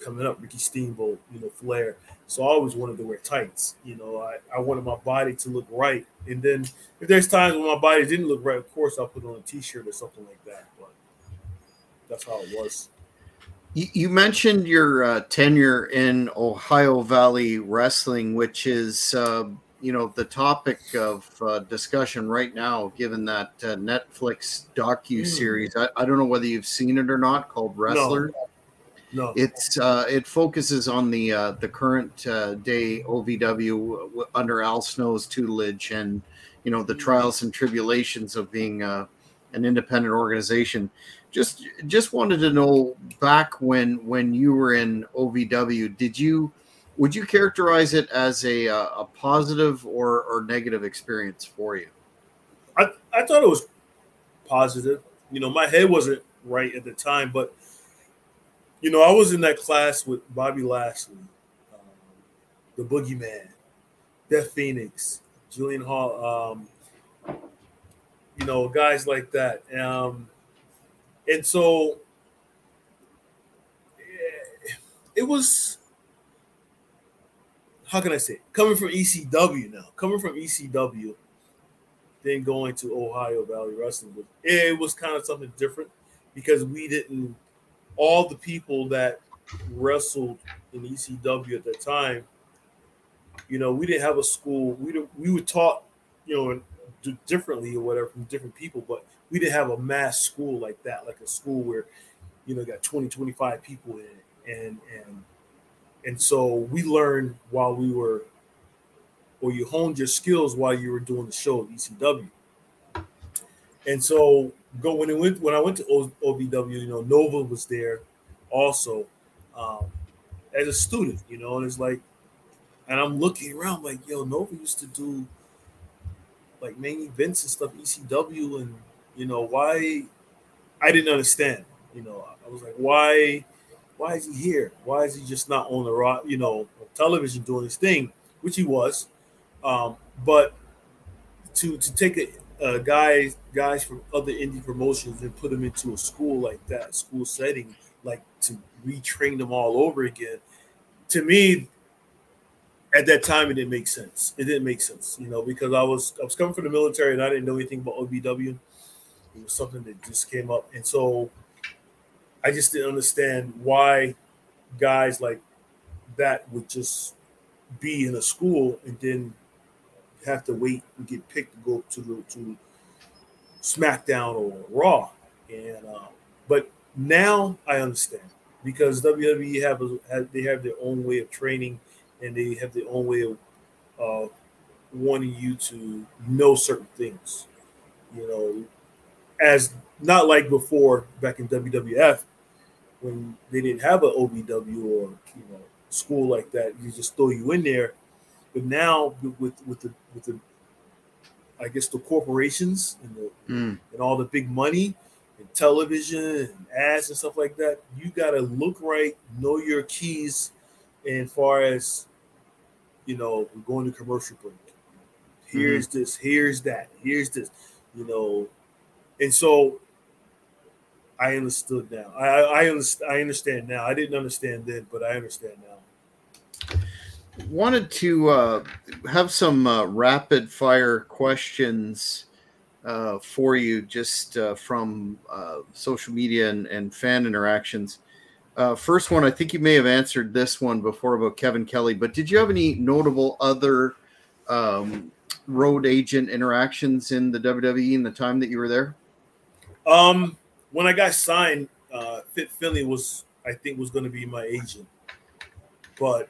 coming up, Ricky Steamboat, you know, Flair. So I always wanted to wear tights. You know, I, I wanted my body to look right. And then if there's times when my body didn't look right, of course I'll put on a t-shirt or something like that. But that's how it was. You, you mentioned your uh, tenure in Ohio Valley Wrestling, which is, uh, you know, the topic of uh, discussion right now, given that uh, Netflix docu series. I, I don't know whether you've seen it or not, called Wrestler. No. It's uh, it focuses on the uh, the current uh, day OVW under Al Snow's tutelage, and you know the trials and tribulations of being uh, an independent organization. Just just wanted to know back when when you were in OVW, did you would you characterize it as a a positive or or negative experience for you? I I thought it was positive. You know, my head wasn't right at the time, but you know, I was in that class with Bobby Lashley, um, the Boogeyman, Death Phoenix, Julian Hall, um, you know, guys like that. Um, and so it was, how can I say, coming from ECW now, coming from ECW, then going to Ohio Valley Wrestling, it was kind of something different because we didn't, all the people that wrestled in ECW at that time you know, we didn't have a school. We we were taught, you know, differently or whatever from different people, but we didn't have a mass school like that, like a school where, you know, got 20, 25 people in it. And and and so we learned while we were or you honed your skills while you were doing the show at ECW. And so go when it went when I went to OVW, you know, Nova was there also um, as a student, you know, and it's like and I'm looking around like, yo, Nova used to do like main events and stuff, ECW, and you know why? I didn't understand. You know, I was like, why? Why is he here? Why is he just not on the rock? You know, television doing his thing, which he was. Um, but to to take a, guys guys from other indie promotions and put them into a school like that, school setting, like to retrain them all over again. To me, at that time it didn't make sense. It didn't make sense, you know, because I was I was coming from the military and I didn't know anything about OVW. It was something that just came up, and so I just didn't understand why guys like that would just be in a school and then have to wait and get picked to go to the to SmackDown or Raw. And uh, but now I understand because WWE have, a, have they have their own way of training and they have their own way of uh, wanting you to know certain things. You know, as not like before back in WWF when they didn't have an OVW or you know school like that. You just throw you in there. But now with with the with the I guess the corporations and the mm. and all the big money and television and ads and stuff like that, you gotta look right, know your keys, and far as you know, we're going to commercial break. Here's mm-hmm. this, here's that, here's this, you know. And so I understood now. I I, understand, I understand now. I didn't understand then, but I understand now. Wanted to uh, have some uh, rapid fire questions uh, for you, just uh, from uh, social media and, and fan interactions. Uh, first one, I think you may have answered this one before about Kevin Kelly, but did you have any notable other um, road agent interactions in the WWE in the time that you were there? Um, when I got signed, uh, Fit Finlay was, I think, was going to be my agent, but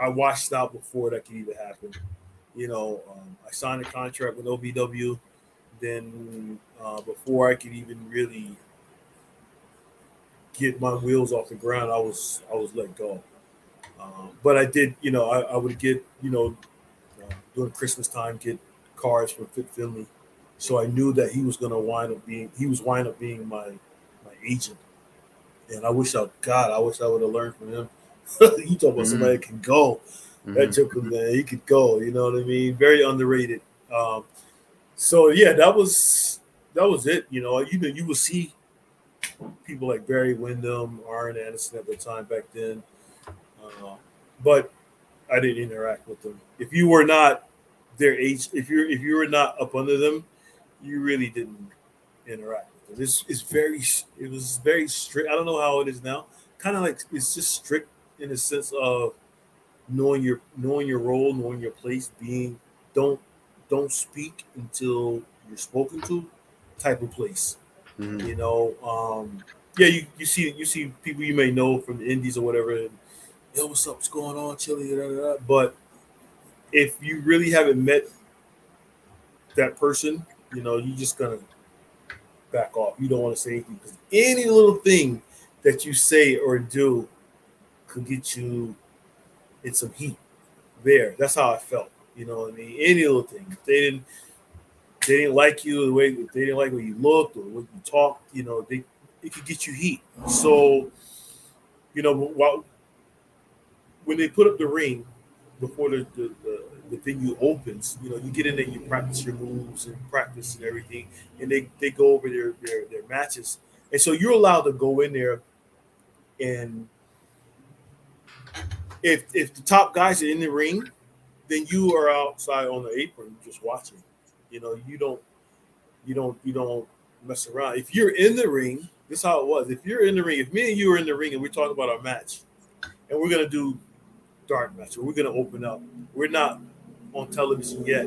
I watched out before that could even happen. You know, um, I signed a contract with OVW. Then uh, before I could even really get my wheels off the ground, I was I was let go. Um, but I did, you know, I, I would get, you know, uh, during Christmas time, get cards from Fit Finlay, so I knew that he was going to wind up being he was wind up being my my agent. And I wish I, God, I wish I would have learned from him. you talk about mm-hmm. somebody that can go. Mm-hmm. That took him there. He could go. You know what I mean? Very underrated. Um, so yeah, that was that was it. You know, you know, you will see people like Barry Windham, Arn Anderson at the time back then. Uh, but I didn't interact with them. If you were not their age, if you're if you were not up under them, you really didn't interact with them. It's, it's very it was very strict. I don't know how it is now. Kind of like it's just strict in the sense of knowing your knowing your role, knowing your place, being don't don't speak until you're spoken to type of place. Mm-hmm. You know, um, yeah, you, you see you see people you may know from the indies or whatever, and yo, what's up? What's going on, Chilly? But if you really haven't met that person, you know, you're just gonna back off. You don't want to say anything because any little thing that you say or do could get you in some heat. There, that's how I felt. You know, what I mean, any little thing. If they didn't, they didn't like you the way they didn't like what you looked or what you talked. You know, they it could get you heat. So, you know, while when they put up the ring before the, the, the, the venue opens, you know, you get in there, you practice your moves and practice and everything, and they, they go over their, their their matches. And so you're allowed to go in there and if if the top guys are in the ring, then you are outside on the apron just watching. You know, you don't you don't you don't mess around. If you're in the ring, this is how it was. If you're in the ring, if me and you are in the ring and we're talking about our match, and we're gonna do dark match. We're going to open up. We're not on television yet.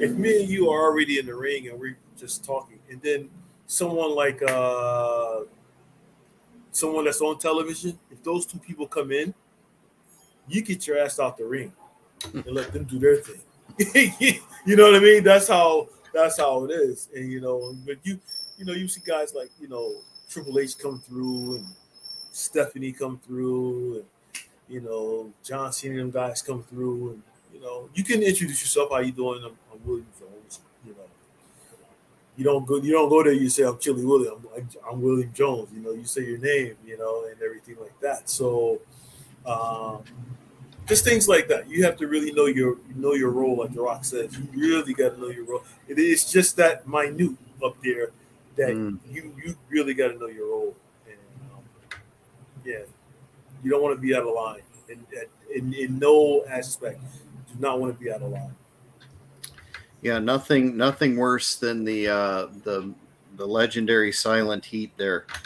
If me and you are already in the ring and we're just talking, and then someone like uh, someone that's on television, if those two people come in, you get your ass out the ring and let them do their thing. you know what I mean? That's how that's how it is. And you know, but you you know, you see guys like you know Triple H come through and Stephanie come through and you know, John Cena guys come through and you know, you can introduce yourself how you doing. I'm, I'm William Jones. You know, you don't go you don't go there. You say I'm Chilly William. I'm, I'm William Jones. You know, you say your name. You know, and everything like that. So, um, just things like that. You have to really know your know your role, like The Rock says. You really got to know your role. It is just that minute up there that mm. you you really got to know your role. And um, yeah, you don't want to be out of line in, in, in no aspect. Not want to be out of line. Yeah, nothing nothing worse than the uh, the the legendary silent heat there.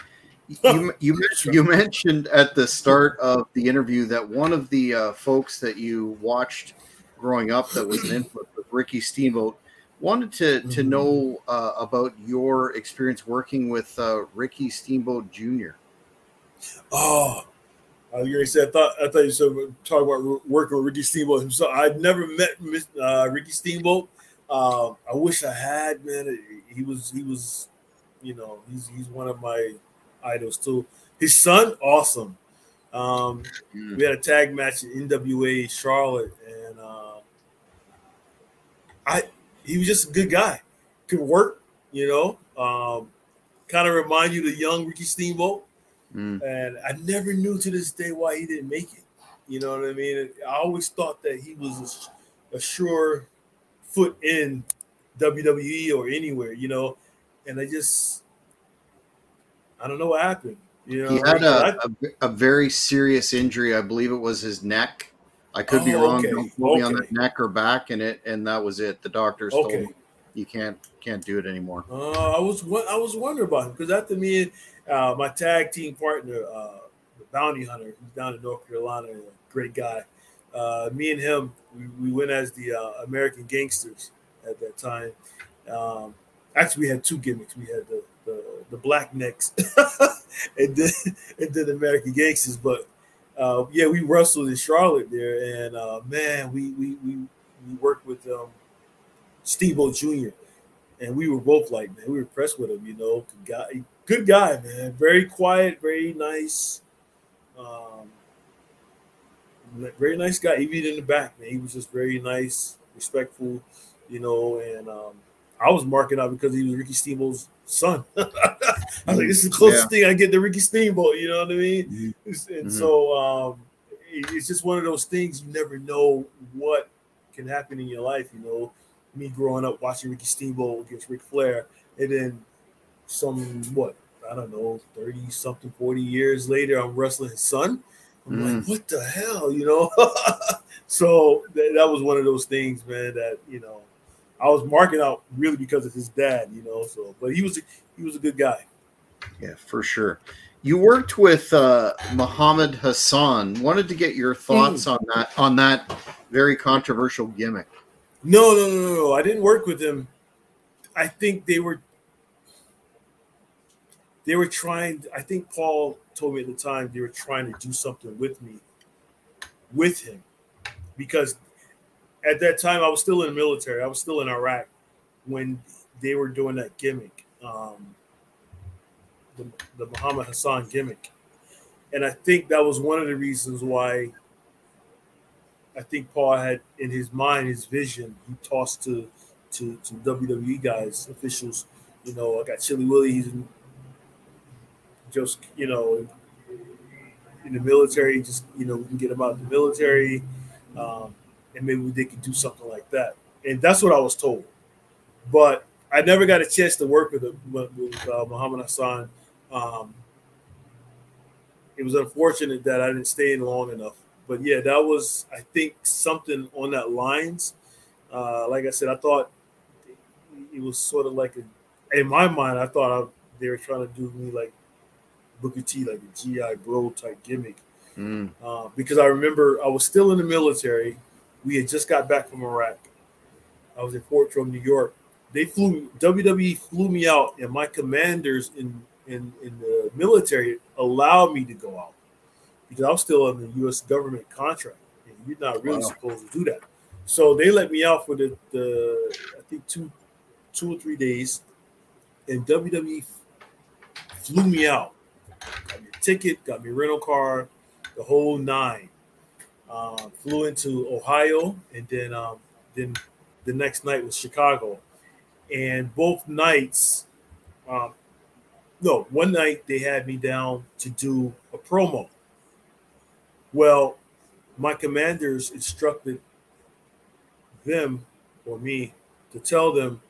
You, you, you mentioned at the start of the interview that one of the uh, folks that you watched growing up that was an influence with Ricky Steamboat wanted to to mm-hmm. know uh, about your experience working with uh, Ricky Steamboat Jr. Oh, uh, you said I thought I thought you said talk about working with Ricky Steamboat himself. I've never met uh, Ricky Steamboat. Uh, I wish I had, man. He was he was, you know, he's he's one of my idols too. His son, awesome. Um, mm. We had a tag match in NWA Charlotte, and uh, I he was just a good guy. Could work, you know. Um, kind of remind you of the young Ricky Steamboat. Mm. And I never knew to this day why he didn't make it. You know what I mean? I always thought that he was a, a sure foot in WWE or anywhere, you know. And I just, I don't know what happened. You know, he had a, a, a, very serious injury. I believe it was his neck. I could oh, be wrong. Okay. Don't quote okay. me on the neck or back, and it and that was it. The doctors okay. told me you can't can't do it anymore. Uh, I was I was wondering about him because after me and uh, my tag team partner, uh, the Bounty Hunter, who's down in North Carolina, a great guy. Uh, me and him, we, we went as the uh, American Gangsters at that time. Um, actually, we had two gimmicks. We had the the, the black necks and then and then American Gangsters. But uh, yeah, we wrestled in Charlotte there, and uh, man, we we we we worked with um, Steve O Jr. And we were both like, man, we were impressed with him, you know, guy, good guy, man, very quiet, very nice, um, very nice guy. Even in the back, man, he was just very nice, respectful, you know. And um, I was marking out because he was Ricky Steamboat's son. I was like, this is the closest yeah. thing I get to Ricky Steamboat, you know what I mean? Mm-hmm. And mm-hmm. so um, it's just one of those things you never know what can happen in your life, you know me growing up watching Ricky Steamboat against Ric Flair, and then some what I don't know, thirty something, forty years later, I'm wrestling his son. I'm mm. like, what the hell, you know? so th- that was one of those things, man. That you know, I was marking out really because of his dad, you know. So, but he was he was a good guy. Yeah, for sure. You worked with uh, Muhammad Hassan. Wanted to get your thoughts mm. on that on that very controversial gimmick. No, no, no, no, I didn't work with them. I think they were they were trying. I think Paul told me at the time they were trying to do something with me, with him, because at that time I was still in the military. I was still in Iraq, when they were doing that gimmick, um, the, the Muhammad Hassan gimmick. And I think that was one of the reasons why I think Paul had in his mind, his vision, he tossed to to, to WWE guys, officials. You know, I got Chilly Willy, he's just, you know, in the military, just, you know, we can get him out of the military. Um, and maybe they could do something like that. And that's what I was told. But I never got a chance to work with, with uh, Muhammad Hassan. Um, it was unfortunate that I didn't stay in long enough. But yeah, that was I think something on that lines. Uh, like I said, I thought it was sort of like a in my mind. I thought I, they were trying to do me like Booker T, like a GI Bro type gimmick. Mm. Uh, because I remember I was still in the military. We had just got back from Iraq. I was in Fort Drum, New York. They flew WWE flew me out, and my commanders in in in the military allowed me to go out because I was still on the U.S. government contract, and you're not really wow. supposed to do that. So they let me out for the, the I think two two or three days, and WWE flew me out, got me a ticket, got me a rental car, the whole nine. Uh, flew into Ohio, and then um, then the next night was Chicago, and both nights, um, no, one night they had me down to do a promo well, my commanders instructed them or me to tell them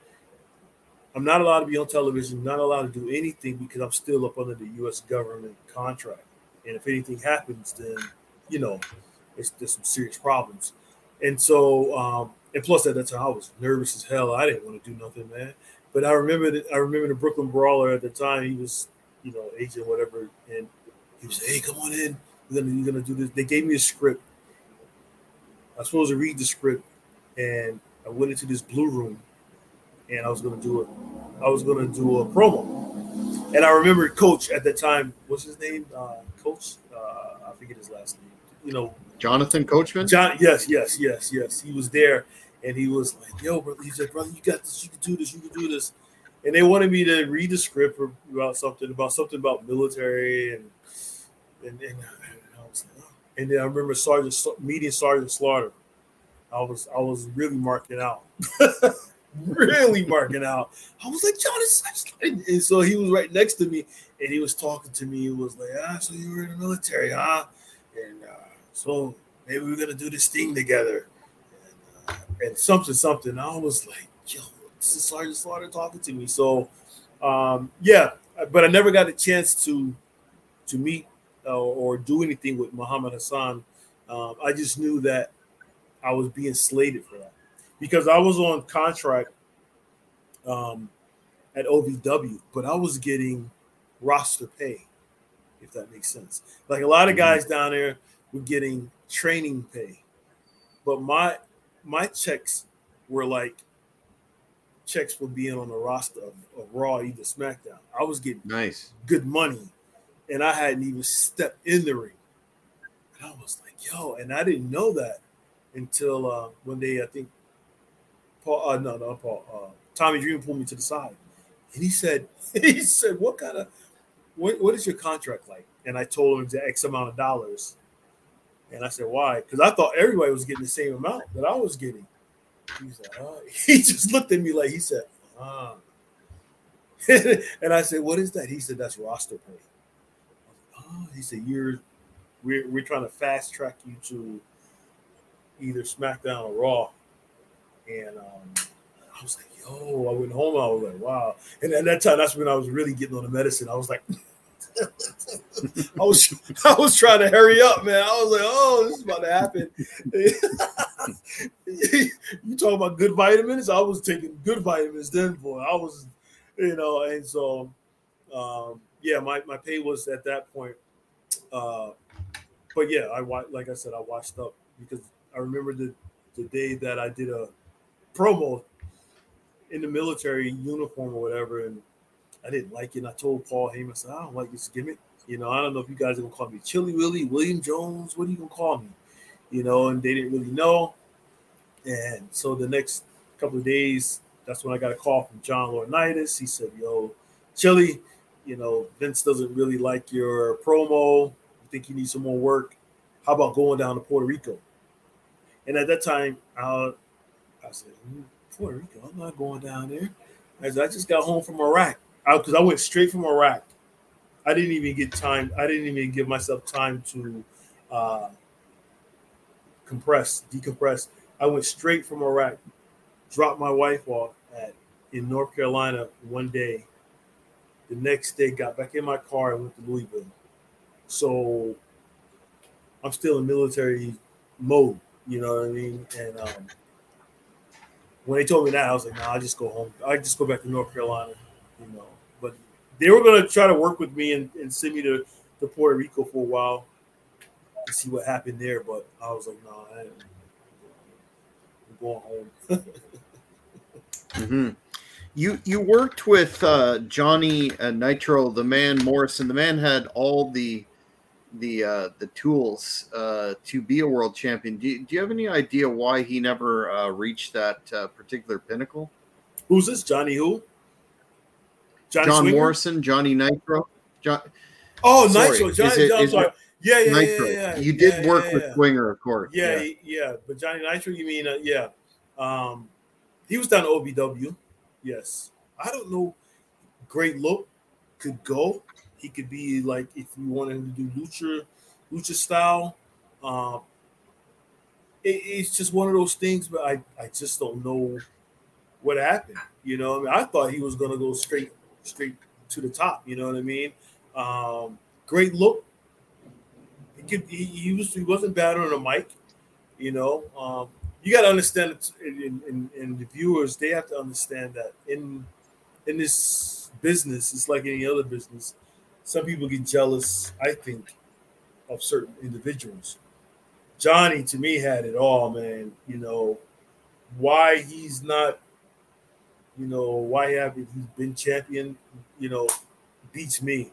I'm not allowed to be on television, not allowed to do anything because I'm still up under the U.S. government contract. And if anything happens, then you know, it's there's some serious problems. And so, um, and plus at that time I was nervous as hell. I didn't want to do nothing, man. But I remember that I remember the Brooklyn Brawler at the time. He was, you know, agent whatever, and he was, "Hey, come on in." You're gonna, you're gonna do this. They gave me a script. I was supposed to read the script, and I went into this blue room, and I was gonna do it. I was gonna do a promo, and I remember Coach at the time. What's his name? Uh, Coach. Uh, I forget his last name. You know, Jonathan Coachman. John. Yes, yes, yes, yes. He was there, and he was like, "Yo, brother." He said, "Brother, you got this. You can do this. You can do this." And they wanted me to read the script about something about something about military and and, and and then I remember Sergeant meeting Sergeant Slaughter. I was I was really marking out, really marking out. I was like John and so he was right next to me, and he was talking to me. He was like, "Ah, so you were in the military, huh?" And uh, so maybe we're gonna do this thing together, and, uh, and something something. I was like, "Yo, this is Sergeant Slaughter talking to me." So, um, yeah, but I never got a chance to to meet uh, or do anything with Muhammad Hassan. Um, I just knew that I was being slated for that because I was on contract um, at OVW, but I was getting roster pay, if that makes sense. Like a lot of mm-hmm. guys down there were getting training pay, but my my checks were like checks for being on the roster of, of Raw, either SmackDown. I was getting nice, good money and I hadn't even stepped in the ring. And I was like, yo, and I didn't know that until uh, one day I think Paul, uh, no, no, Paul, uh, Tommy Dreamer pulled me to the side, and he said, he said, what kind of, what, what is your contract like? And I told him the X amount of dollars, and I said, why? Because I thought everybody was getting the same amount that I was getting. He's like, oh. he just looked at me like he said, ah. and I said, what is that? He said, that's roster pay he said, "You're we're we're trying to fast track you to either SmackDown or Raw." And um, I was like, "Yo!" I went home. I was like, "Wow!" And at that time, that's when I was really getting on the medicine. I was like. I was I was trying to hurry up, man. I was like, "Oh, this is about to happen." you talking about good vitamins? I was taking good vitamins then, boy. I was, you know, and so, um, yeah, my, my pay was at that point uh, but yeah, I like I said, I washed up because I remember the the day that I did a promo in the military uniform or whatever, and I didn't like it. And I told Paul Heyman, I said, I don't like this gimmick. You know, I don't know if you guys are gonna call me Chilly Willy, William Jones. What are you gonna call me? You know, and they didn't really know. And so the next couple of days, that's when I got a call from John Laurinaitis. He said, "Yo, Chilly, you know Vince doesn't really like your promo. I think you need some more work. How about going down to Puerto Rico?" And at that time, I, I said, hmm, "Puerto Rico? I'm not going down there." As I just got home from Iraq, because I, I went straight from Iraq. I didn't even get time. I didn't even give myself time to uh, compress, decompress. I went straight from Iraq, dropped my wife off at in North Carolina one day. The next day, got back in my car and went to Louisville. So I'm still in military mode, you know what I mean? And um, when they told me that, I was like, "No, nah, I just go home. I just go back to North Carolina, you know." But they were gonna try to work with me and, and send me to, to Puerto Rico for a while to see what happened there. But I was like, "No, nah, I'm going home." mm-hmm. You you worked with uh, Johnny uh, Nitro, the man Morrison. The man had all the the uh, the tools uh, to be a world champion. Do you, do you have any idea why he never uh, reached that uh, particular pinnacle? Who's this? Johnny who? Johnny John Swinger? Morrison, Johnny Nitro. John. Oh, sorry. Nitro. Johnny. It, sorry. Yeah, yeah, Nitro. yeah, yeah, You did yeah, work yeah, with. Swinger, of course. Yeah, yeah, yeah. But Johnny Nitro, you mean? Uh, yeah. Um, he was down to OVW. Yes. I don't know. Great look could go. He could be like if you wanted him to do lucha, lucha style. Um, it, it's just one of those things, but I, I just don't know what happened. You know, I mean, I thought he was gonna go straight straight to the top. You know what I mean? Um, great look. He could he, he was he wasn't bad on the mic. You know, um, you got to understand in, in the viewers. They have to understand that in in this business, it's like any other business some people get jealous, I think, of certain individuals. Johnny to me had it all, man. You know, why he's not, you know, why haven't he been champion, you know, beats me.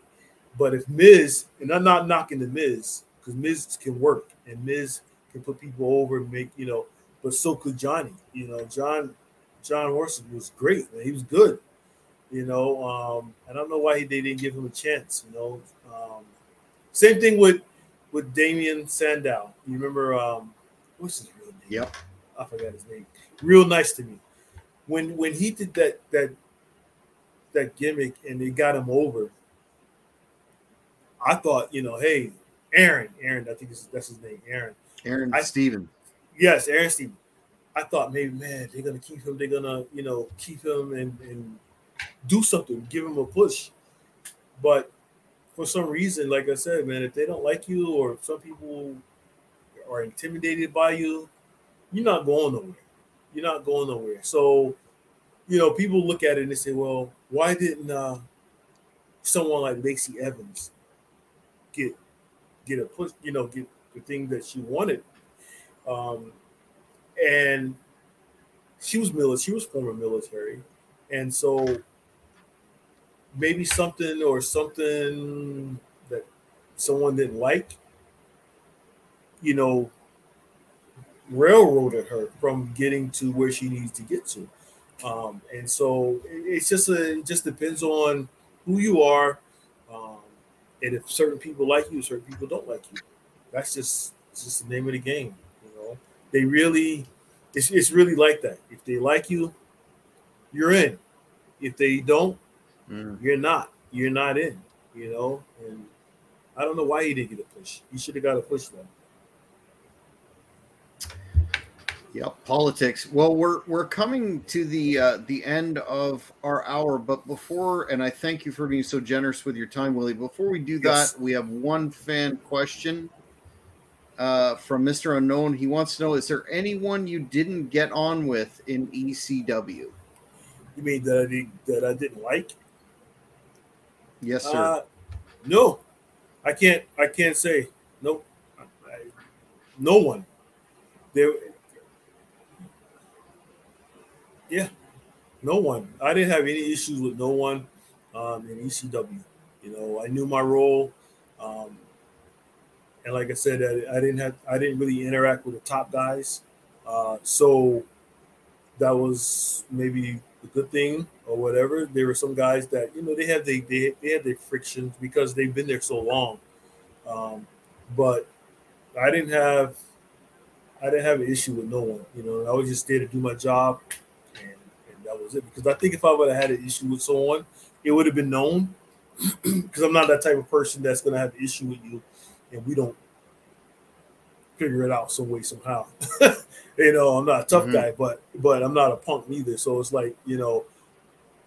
But if Miz, and I'm not knocking the Miz, because Miz can work and Miz can put people over and make, you know, but so could Johnny. You know, John John Morrison was great, man. He was good. You know, um, I don't know why they didn't give him a chance. You know, um, same thing with with Damien Sandow. You remember um, what's his real name? Yep, I forgot his name. Real nice to me. When when he did that that that gimmick and they got him over, I thought, you know, hey, Aaron, Aaron, I think that's his name, Aaron. Aaron I, Steven. Yes, Aaron Steven. I thought maybe, man, they're gonna keep him. They're gonna, you know, keep him and and do something, give him a push. But for some reason, like I said, man, if they don't like you or some people are intimidated by you, you're not going nowhere. You're not going nowhere. So, you know, people look at it and they say, well, why didn't uh, someone like Lacey Evans get get a push, you know, get the thing that she wanted? Um, and she was military, she was former military. And so maybe something or something that someone didn't like, you know, railroaded her from getting to where she needs to get to. Um, and so it's just a, it just depends on who you are, um, and if certain people like you, certain people don't like you. That's just just the name of the game. They really, it's, it's really like that. If they like you, you're in. If they don't, mm. you're not. You're not in. You know, and I don't know why he didn't get a push. He should have got a push though. Yep, politics. Well, we're we're coming to the uh, the end of our hour, but before, and I thank you for being so generous with your time, Willy. Before we do yes. that, we have one fan question uh, from Mister Unknown. He wants to know: Is there anyone you didn't get on with in ECW? You mean that I did, that I didn't like? Yes, sir. Uh, no, I can't. I can't say no. I, no one. There yeah, no one. I didn't have any issues with no one um, in ECW. You know, I knew my role, um, and like I said, I, I, didn't have I didn't really interact with the top guys, uh, so that was maybe a good thing or whatever. There were some guys that you know they had they they, they had their frictions because they've been there so long. Um, but I didn't have I didn't have an issue with no one. You know, I was just there to do my job, and, and that was it. Because I think if I would have had an issue with someone, it would have been known. Because I'm not that type of person that's going to have an issue with you, and we don't figure it out some way somehow. you know, I'm not a tough mm-hmm. guy, but but I'm not a punk either. So it's like you know,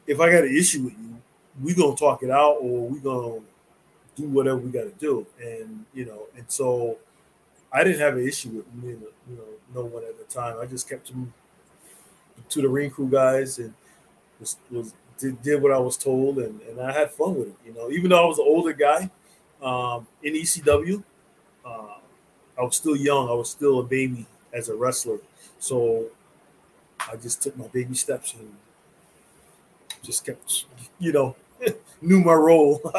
if I got an issue with you, we gonna talk it out, or we gonna do whatever we got to do, and you know, and so I didn't have an issue with me, you know, no one at the time. I just kept to to the ring crew guys and was, was did, did what I was told, and, and I had fun with it. You know, even though I was an older guy um, in ECW, uh, I was still young. I was still a baby as a wrestler, so I just took my baby steps and just kept, you know, knew my role.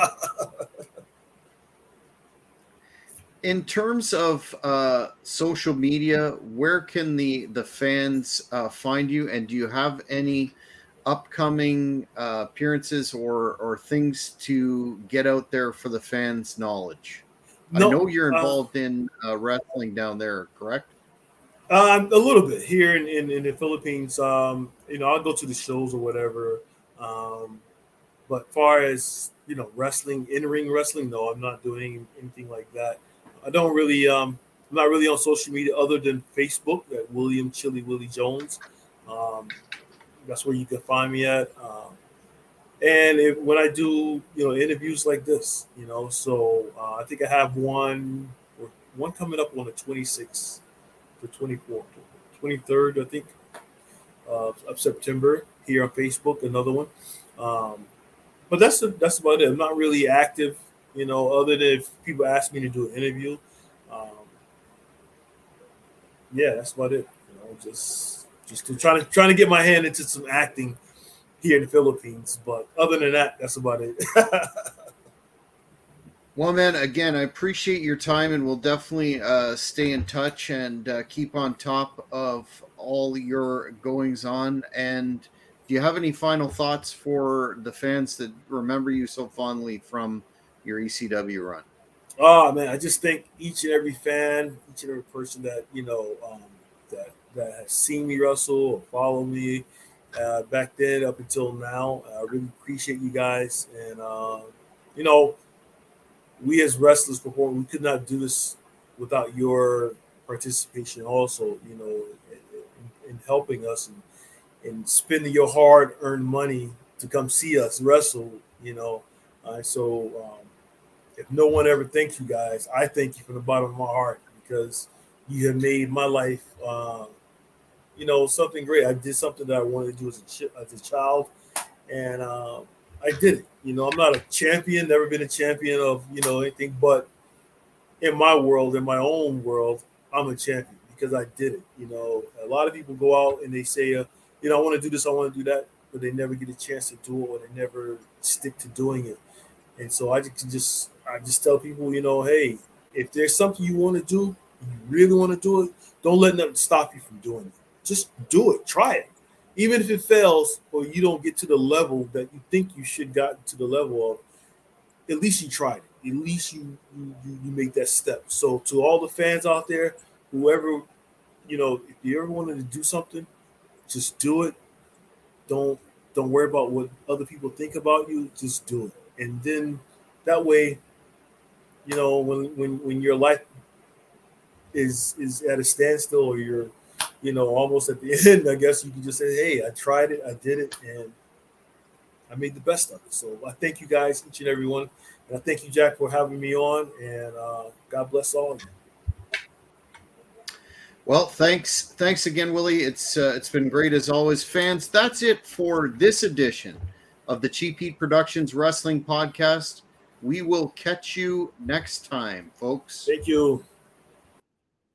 in terms of uh, social media, where can the the fans uh, find you? And do you have any upcoming uh, appearances or or things to get out there for the fans' knowledge? No, I know you're uh, involved in uh, wrestling down there, correct? Um, a little bit here in, in, in the Philippines. Um, you know, I'll go to the shows or whatever. Um, but far as you know, wrestling, in ring wrestling, no, I'm not doing anything like that. I don't really um I'm not really on social media other than Facebook at William Chilly Willy Jones. Um, that's where you can find me at. Um, and if, when I do, you know, interviews like this, you know, so uh, I think I have one one coming up on the 26th, the 24th, 23rd, I think, uh, of September here on Facebook. Another one, um, but that's that's about it. I'm not really active you know, other than if people ask me to do an interview. Um, yeah, that's about it. You know, just just to try to trying to get my hand into some acting here in the Philippines. But other than that, that's about it. well, man, again, I appreciate your time, and we'll definitely uh, stay in touch and uh, keep on top of all your goings on. And do you have any final thoughts for the fans that remember you so fondly from? your ECW run? Oh man, I just think each and every fan, each and every person that you know um, that that seen me wrestle or follow me uh, back then up until now, I really appreciate you guys. And uh, you know, we as wrestlers before we could not do this without your participation. Also, you know, in, in helping us and, and spending your hard-earned money to come see us wrestle. You know, uh, so. Um, if no one ever thanks you guys, I thank you from the bottom of my heart because you have made my life, uh, you know, something great. I did something that I wanted to do as a, ch- as a child, and uh, I did it. You know, I'm not a champion, never been a champion of you know anything, but in my world, in my own world, I'm a champion because I did it. You know, a lot of people go out and they say, uh, you know, I want to do this, I want to do that, but they never get a chance to do it, or they never stick to doing it. And so I just I just tell people, you know, hey, if there's something you want to do, you really want to do it, don't let nothing stop you from doing it. Just do it. Try it. Even if it fails or you don't get to the level that you think you should got to the level of, at least you tried it. At least you you, you make that step. So to all the fans out there, whoever, you know, if you ever wanted to do something, just do it. Don't don't worry about what other people think about you. Just do it. And then that way you know, when when when your life is is at a standstill or you're, you know, almost at the end, I guess you can just say, "Hey, I tried it, I did it, and I made the best of it." So I thank you guys, each and every one, and I thank you, Jack, for having me on, and uh, God bless all of you. Well, thanks, thanks again, Willy. It's uh, it's been great as always, fans. That's it for this edition of the Cheap Heat Productions Wrestling Podcast. We will catch you next time, folks. Thank you.